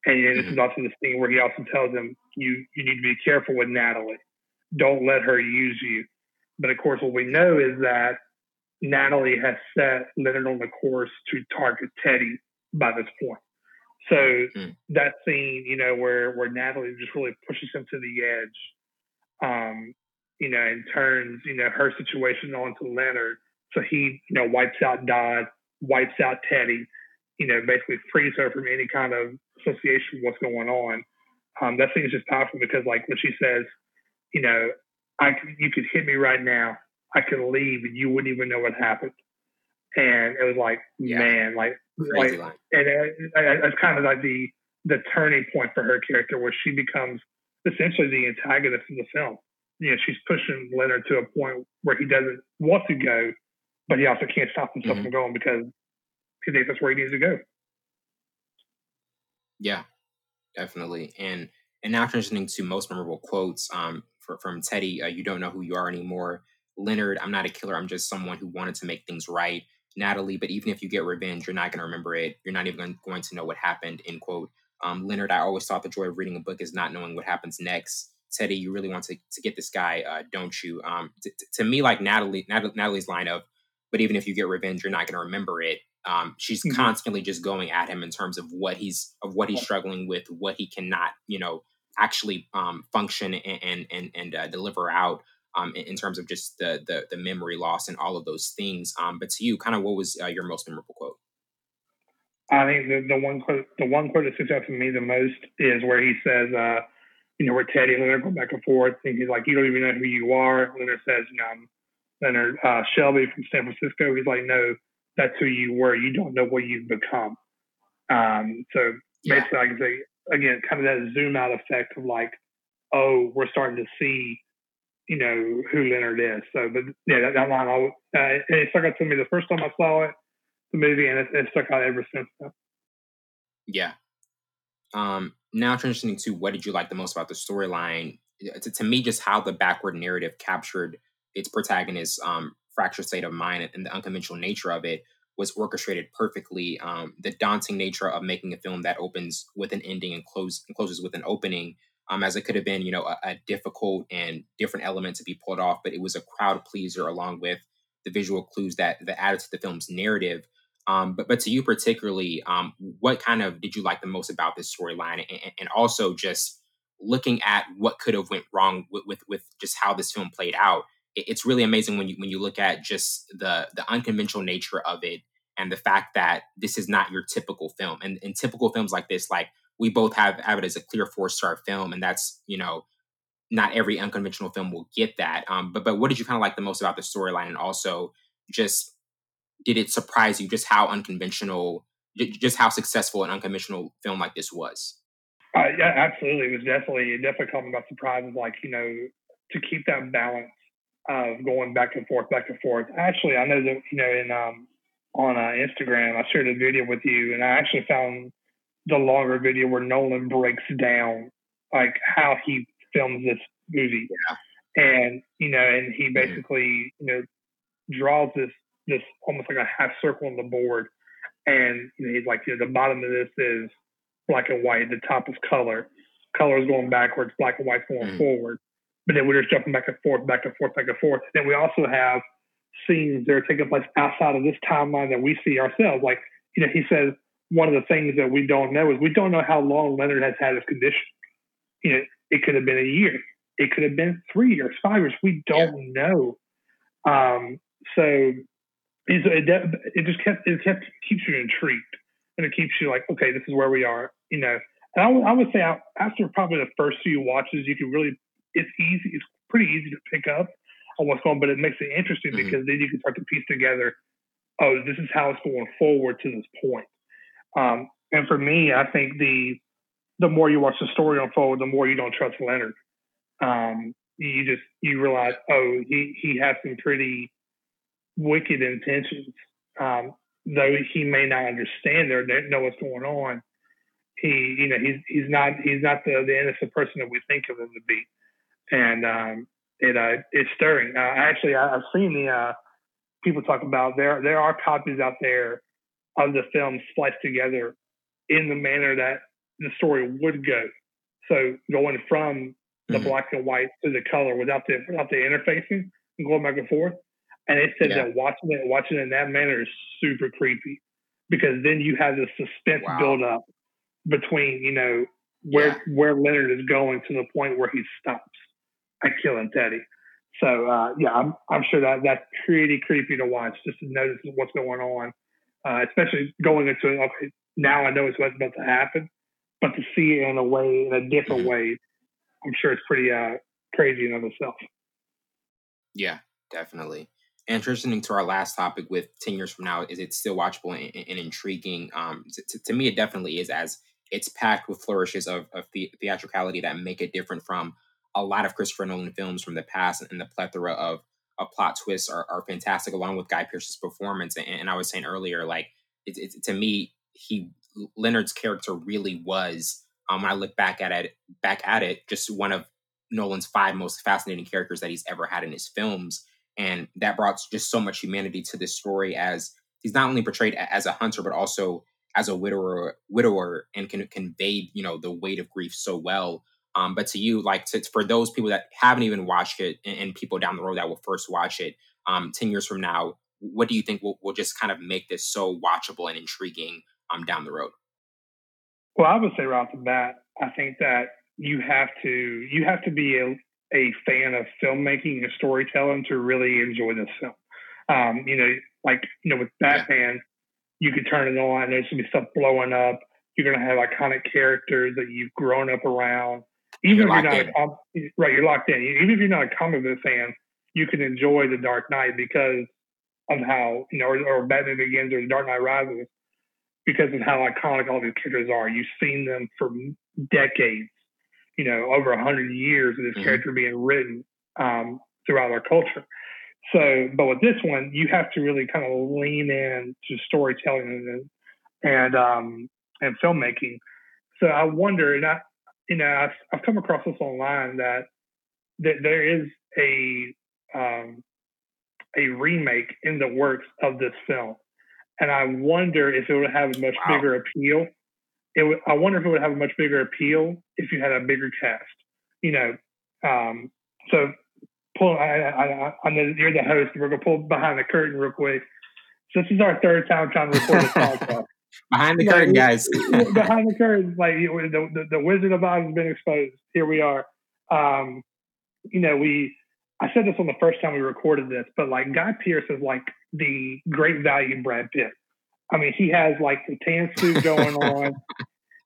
And then this is mm-hmm. also the scene where he also tells him, you you need to be careful with Natalie. Don't let her use you. But of course, what we know is that Natalie has set Leonard on the course to target Teddy by this point. So mm. that scene, you know, where where Natalie just really pushes him to the edge, um, you know, and turns, you know, her situation onto Leonard. So he, you know, wipes out Dodd, wipes out Teddy, you know, basically frees her from any kind of association with what's going on. Um, that scene is just powerful because, like, when she says, you know, I you could hit me right now, I could leave and you wouldn't even know what happened. And it was like, yeah. man, like, Crazy like, line. and it, it, it's kind of like the the turning point for her character, where she becomes essentially the antagonist in the film. You know, she's pushing Leonard to a point where he doesn't want to go, but he also can't stop himself mm-hmm. from going because he thinks that's where he needs to go. Yeah, definitely. And and now transitioning to most memorable quotes um, for, from Teddy, uh, "You don't know who you are anymore." Leonard, I'm not a killer. I'm just someone who wanted to make things right. Natalie, but even if you get revenge, you're not going to remember it. You're not even going to know what happened. End quote. Um, Leonard, I always thought the joy of reading a book is not knowing what happens next. Teddy, you really want to, to get this guy, uh, don't you? Um, t- t- to me, like Natalie, Nat- Natalie's line of, but even if you get revenge, you're not going to remember it. Um, she's mm-hmm. constantly just going at him in terms of what he's of what he's struggling with, what he cannot, you know, actually um, function and and and, and uh, deliver out um, in, in, terms of just the, the, the memory loss and all of those things. Um, but to you, kind of what was uh, your most memorable quote? I think the, the one quote the one quote that sticks out to me the most is where he says, uh, you know, where Teddy and Leonard go back and forth, and he's like, "You don't even know who you are." Leonard says, "You know, I'm Leonard uh, Shelby from San Francisco." He's like, "No, that's who you were. You don't know what you've become." Um, so basically, yeah. I can say again, kind of that zoom out effect of like, oh, we're starting to see you know who Leonard is. So, but yeah, that, that line, uh, it stuck out to me the first time I saw it, the movie, and it, it stuck out ever since then. Yeah. Um, now transitioning to what did you like the most about the storyline? To, to, me, just how the backward narrative captured its protagonist's um, fractured state of mind and the unconventional nature of it was orchestrated perfectly. Um, the daunting nature of making a film that opens with an ending and, close, and closes with an opening um, as it could have been, you know, a, a, difficult and different element to be pulled off, but it was a crowd pleaser along with the visual clues that that added to the film's narrative. Um, but but to you particularly, um, what kind of did you like the most about this storyline, and, and, also just looking at what could have went wrong with, with, with just how this film played out? It, it's really amazing when you when you look at just the the unconventional nature of it and the fact that this is not your typical film. And in typical films like this, like we both have have it as a clear four star film, and that's you know not every unconventional film will get that. Um, but but what did you kind of like the most about the storyline, and also just did it surprise you just how unconventional, just how successful an unconventional film like this was? Uh, yeah, absolutely. It was definitely it definitely caught me by surprise. Like you know, to keep that balance of going back and forth, back and forth. Actually, I know that you know in um, on uh, Instagram, I shared a video with you, and I actually found the longer video where Nolan breaks down like how he films this movie. Yeah. And, you know, and he basically, you know, draws this this almost like a half circle on the board. And you know, he's like, you know, the bottom of this is black and white. The top is color. Color is going backwards. Black and white going mm. forward. But then we're just jumping back and forth, back and forth, back and forth. Then we also have scenes that are taking place outside of this timeline that we see ourselves. Like, you know, he says one of the things that we don't know is we don't know how long Leonard has had his condition. You know, it could have been a year. It could have been three years, five years. We don't yeah. know. Um, so it, it just kept it kept keeps you intrigued and it keeps you like, okay, this is where we are. You know, and I, I would say after probably the first few watches, you can really it's easy. It's pretty easy to pick up on what's going, but it makes it interesting mm-hmm. because then you can start to piece together. Oh, this is how it's going forward to this point. Um, and for me, I think the the more you watch the story unfold, the more you don't trust Leonard. Um, you just you realize, oh, he he has some pretty wicked intentions. Um, though he may not understand or know what's going on, he you know he's he's not he's not the, the innocent person that we think of him to be, and um, it uh, it's stirring. Uh, actually, I, have seen the uh, people talk about there there are copies out there of the film spliced together in the manner that the story would go. So going from the mm-hmm. black and white to the color without the without the interfacing and going back and forth. And it said yeah. that watching it watching it in that manner is super creepy because then you have the suspense wow. build up between you know where yeah. where Leonard is going to the point where he stops at killing Teddy. So uh, yeah, I'm I'm sure that that's pretty creepy to watch just to notice what's going on uh, especially going into okay, now I know it's what's about to happen, but to see it in a way, in a different mm-hmm. way, I'm sure it's pretty uh, crazy in of itself. Yeah, definitely. And transitioning to our last topic with 10 years from now, is it still watchable and, and intriguing? Um, to, to, me, it definitely is, as it's packed with flourishes of, of the, theatricality that make it different from a lot of Christopher Nolan films from the past and the plethora of plot twists are, are fantastic, along with Guy Pearce's performance. And, and I was saying earlier, like it's it, to me, he Leonard's character really was. Um, when I look back at it, back at it, just one of Nolan's five most fascinating characters that he's ever had in his films, and that brought just so much humanity to this story. As he's not only portrayed as a hunter, but also as a widower, widower, and can convey you know the weight of grief so well. Um, but to you, like to, for those people that haven't even watched it and, and, people down the road that will first watch it, um, 10 years from now, what do you think will, will just kind of make this so watchable and intriguing um, down the road? Well, I would say right off the bat, I think that you have to you have to be a, a fan of filmmaking and storytelling to really enjoy this film. Um, you know, like you know, with Batman, yeah. you could turn it on, there's gonna be stuff blowing up. You're gonna have iconic characters that you've grown up around. Even you're if you're not a, right, you're locked in. Even if you're not a comic book fan, you can enjoy the Dark Knight because of how you know, or, or Batman Begins or the Dark Knight Rises, because of how iconic all these characters are. You've seen them for decades, you know, over a hundred years of this mm-hmm. character being written um, throughout our culture. So, but with this one, you have to really kind of lean in to storytelling and and um, and filmmaking. So I wonder, and I, you know, I've, I've come across this online that that there is a um, a remake in the works of this film, and I wonder if it would have a much wow. bigger appeal. It would, I wonder if it would have a much bigger appeal if you had a bigger cast. You know, um, so pull. I, I, I know you're the host. We're gonna pull behind the curtain real quick. So this is our third time trying to record this podcast. Behind the curtain, guys. behind the curtain, like the, the, the Wizard of Oz has been exposed. Here we are. Um, you know, we. I said this on the first time we recorded this, but like Guy Pearce is like the great value Brad Pitt. I mean, he has like the tan suit going on.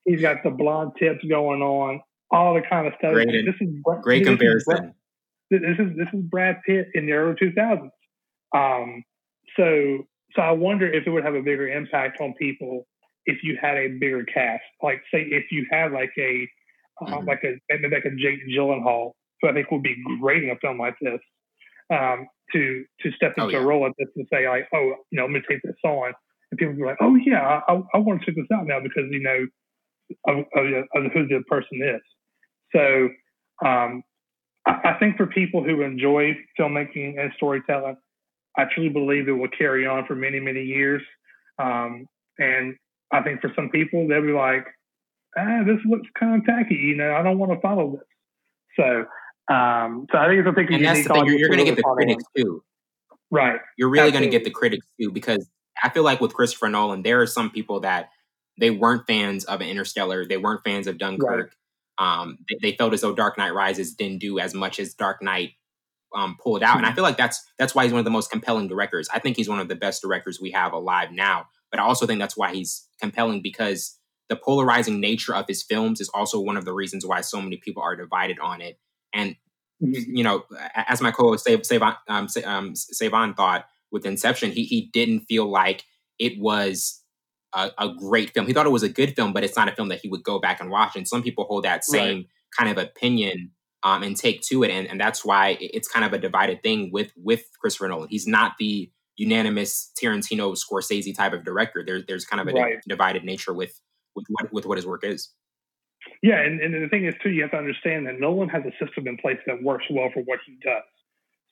He's got the blonde tips going on. All the kind of stuff. Great, this is great this comparison. Is this is this is Brad Pitt in the early 2000s. Um, so so I wonder if it would have a bigger impact on people if you had a bigger cast. Like say if you had like a uh, mm-hmm. like a maybe like a Jake Gyllenhaal, who I think would be great in a film like this, um, to to step oh, into oh, yeah. a role like this and say like, oh, you know, I'm gonna take this on, and people would be like, oh yeah, I, I want to check this out now because you know of, of, of who the person is. So um, I, I think for people who enjoy filmmaking and storytelling, I truly believe it will carry on for many, many years. Um, and I think for some people, they'll be like, ah, this looks kind of tacky. You know, I don't want to follow this. So, um, so I think it's a thing. And that's the thing. You're, you're going to get the critics too, right? You're really going to get the critics too because I feel like with Christopher Nolan, there are some people that they weren't fans of Interstellar, they weren't fans of Dunkirk. Right. Um, they, they, felt as though Dark Knight Rises didn't do as much as Dark Knight um, pulled out, mm-hmm. and I hmm. feel like that's that's why he's one of the most compelling directors. I think he's one of the best directors we have alive now, but I also think that's why he's compelling because the polarizing nature of his films is also one of the reasons why so many people are divided on it. And mm-hmm. you know, as my co-host Savon, um, um, Savon thought with Inception, he he didn't feel like it was a, a, great film. He thought it was a good film, but it's not a film that he would go back and watch. And some people hold that same right. kind of opinion um, and take to it, and, and that's why it's kind of a divided thing with with Christopher Nolan. He's not the unanimous Tarantino, Scorsese type of director. There's there's kind of a right. divided nature with with what with what his work is. Yeah, and, and the thing is too, you have to understand that Nolan has a system in place that works well for what he does.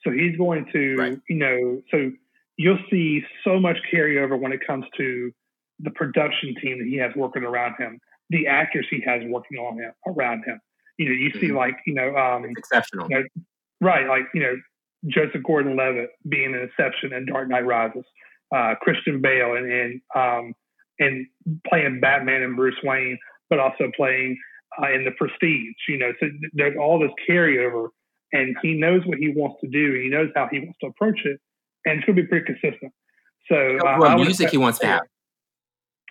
So he's going to, right. you know, so you'll see so much carryover when it comes to the production team that he has working around him, the actors he has working on him around him. You know, you mm-hmm. see like, you know, um, it's exceptional. You know, right, like, you know, Joseph Gordon Levitt being an exception in Dark Knight Rises, uh, Christian Bale and, and um, and playing Batman and Bruce Wayne, but also playing uh, in the Prestige. You know, so there's all this carryover, and he knows what he wants to do. and He knows how he wants to approach it, and it's going to be pretty consistent. So, uh, what music he wants to have.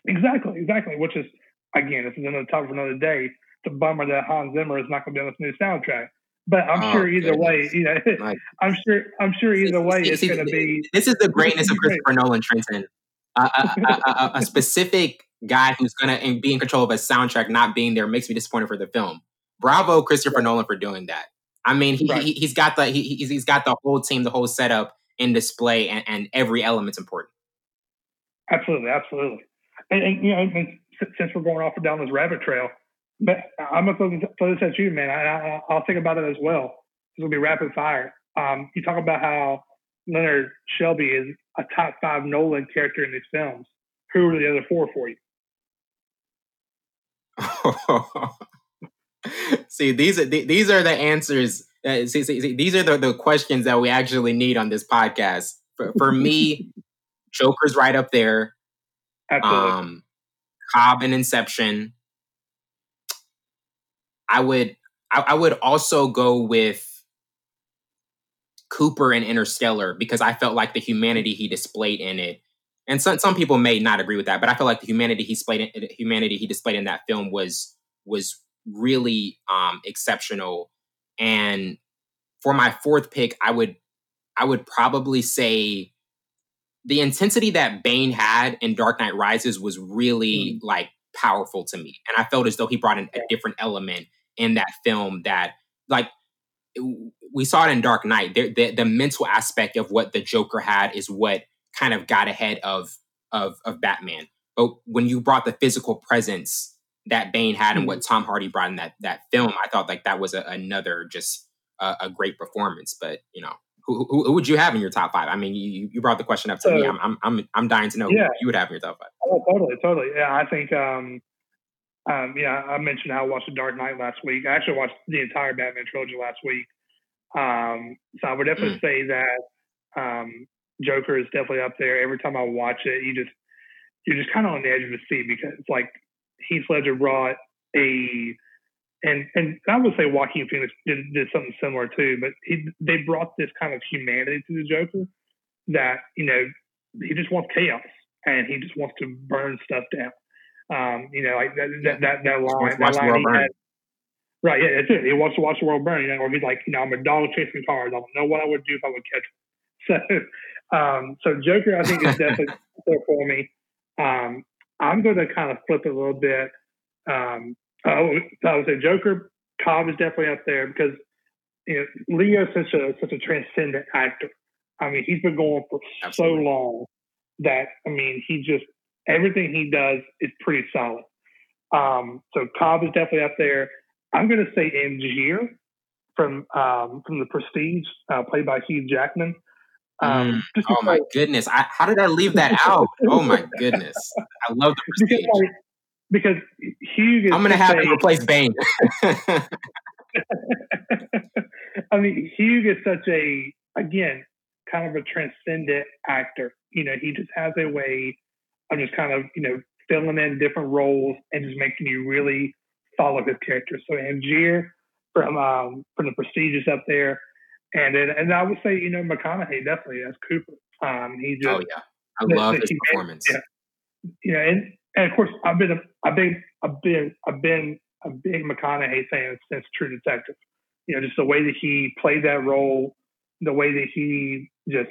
Exactly, exactly. Which is again, this is another topic for another day. It's a bummer that Hans Zimmer is not going to be on this new soundtrack. But I'm oh, sure either goodness. way, you know, I'm sure I'm sure either way it's going to be. This is the greatness of Christopher Nolan, Trenton a, a, a, specific guy who's going to be in control of a soundtrack not being there makes me disappointed for the film. Bravo, Christopher right. Nolan, for doing that. I mean, he, right. has got the he, he's, he's got the whole team, the whole setup in display, and, and every element's important. Absolutely, absolutely. And, and you know, since we're going off and down this rabbit trail, but I'm gonna throw this at you, man. I, I, will think about it as well. This will be rapid fire. Um, you talk about how Leonard Shelby is a top five Nolan character in these films. Who are the other four for you? see, these are these are the answers. Uh, see, see, see, these are the, the questions that we actually need on this podcast. For, for me, Joker's right up there. Absolutely. Um, Cobb and Inception. I would I, I would also go with Cooper and Interstellar because I felt like the humanity he displayed in it. And some some people may not agree with that, but I felt like the humanity he displayed in, humanity he displayed in that film was was really um, exceptional. And for my fourth pick, I would I would probably say the intensity that Bane had in Dark Knight Rises was really mm. like powerful to me, and I felt as though he brought in a different element in that film that like we saw it in Dark Knight. The, the, the mental aspect of what the Joker had is what kind of got ahead of of of Batman. But when you brought the physical presence that Bane had and what mm-hmm. Tom Hardy brought in that that film, I thought like that was a, another just a, a, great performance. But you know, who, who, who, would you have in your top five? I mean, you you brought the question up to so, me. I'm, I'm I'm I'm dying to know yeah. who you would have in your top five. Oh, totally, totally. Yeah, I think. um um, yeah, I mentioned how I watched The Dark Knight last week. I actually watched the entire Batman trilogy last week. Um, so I would definitely mm. say that um, Joker is definitely up there. Every time I watch it, you just you're just kind of on the edge of the seat because it's like Heath Ledger brought a and and I would say Joaquin Phoenix did, did something similar too, but he they brought this kind of humanity to the Joker that you know he just wants chaos and he just wants to burn stuff down. Um, you know, like that that that, that line, that line he had, Right, yeah, that's it. He wants to watch the world burn, you know, or he's like, you know, I'm a dog chasing cars. I don't know what I would do if I would catch him. So, um, so Joker, I think is definitely there for me. Um, I'm going to kind of flip it a little bit. Um, I would say Joker, Cobb is definitely up there because you know Leo's such a such a transcendent actor. I mean, he's been going for Absolutely. so long that I mean, he just everything he does is pretty solid. Um, so Cobb is definitely up there. I'm going to say Angier from um, from the Prestige, uh, played by Hugh Jackman. Um, mm. Oh my goodness! I, how did I leave that out? oh my goodness! I love the Prestige. Because, like, because Hugh. I'm gonna have to replace Bane. I mean, Hugh is such a again kind of a transcendent actor. You know, he just has a way of just kind of you know filling in different roles and just making you really follow his character. So Angier from um, from the prestigious up there, and then, and I would say you know McConaughey definitely as Cooper. Um, he just oh yeah, I love his performance. Yeah, know, and and of course I've been a, I've been I've been I've been a big McConaughey fan since True Detective. You know, just the way that he played that role, the way that he just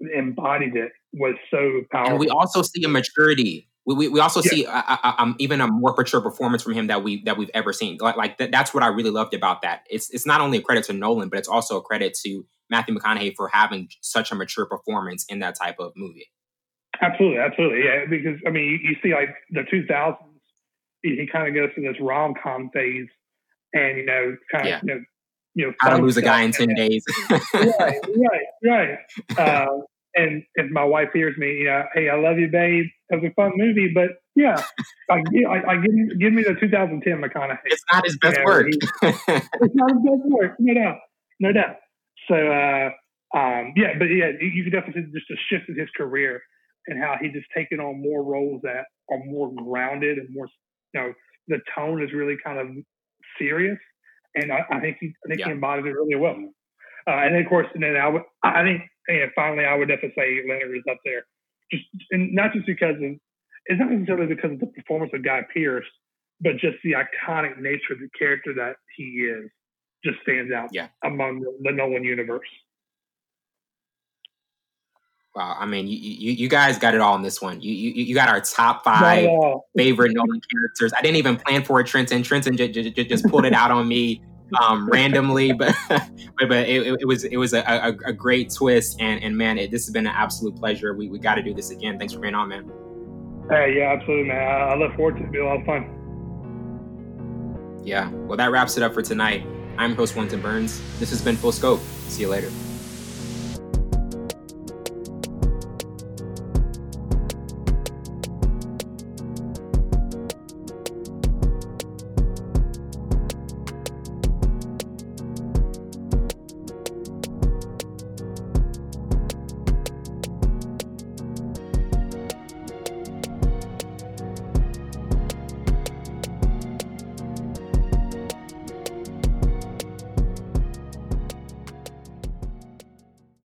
embodied it was so powerful. And we also see a maturity. We, we, we also yeah. see um, even a more mature performance from him that we that we've ever seen. Like, like th- that's what I really loved about that. It's it's not only a credit to Nolan, but it's also a credit to Matthew McConaughey for having such a mature performance in that type of movie. Absolutely, absolutely, yeah. Because I mean, you, you see, like the 2000s, he, he kind of goes through this rom com phase, and you know, kind of yeah. you know, you know, how to lose a guy in ten days. right, right, right. Uh, and if my wife hears me, you know, hey, I love you, babe. It was a fun movie, but yeah, I, I, I give, give me the 2010 McConaughey. It's not his best you know, work. it's not his best work, no doubt, no doubt. So, uh, um, yeah, but yeah, you can definitely see just a shift in his career and how he just taken on more roles that are more grounded and more, you know, the tone is really kind of serious. And I, I think he, I think yeah. he embodies it really well. Uh, and then of course, and then I would, I think, and finally, I would definitely say Leonard is up there. Just and not just because of, it's not necessarily because of the performance of Guy Pearce, but just the iconic nature of the character that he is just stands out yeah. among the, the Nolan universe. Wow, I mean, you, you, you guys got it all in this one. You you, you got our top five favorite Nolan characters. I didn't even plan for it, Trenton. Trenton j- j- j- just pulled it out on me um, randomly, but but, but it, it, was it was a, a, a, great twist, and and man, it, this has been an absolute pleasure. We we got to do this again. Thanks for being on, man. Hey, yeah, absolutely, man. I, I look forward to it. It'll be a lot of fun. Yeah, well, that wraps it up for tonight. I'm host Winton Burns. This has been Full Scope. See you later.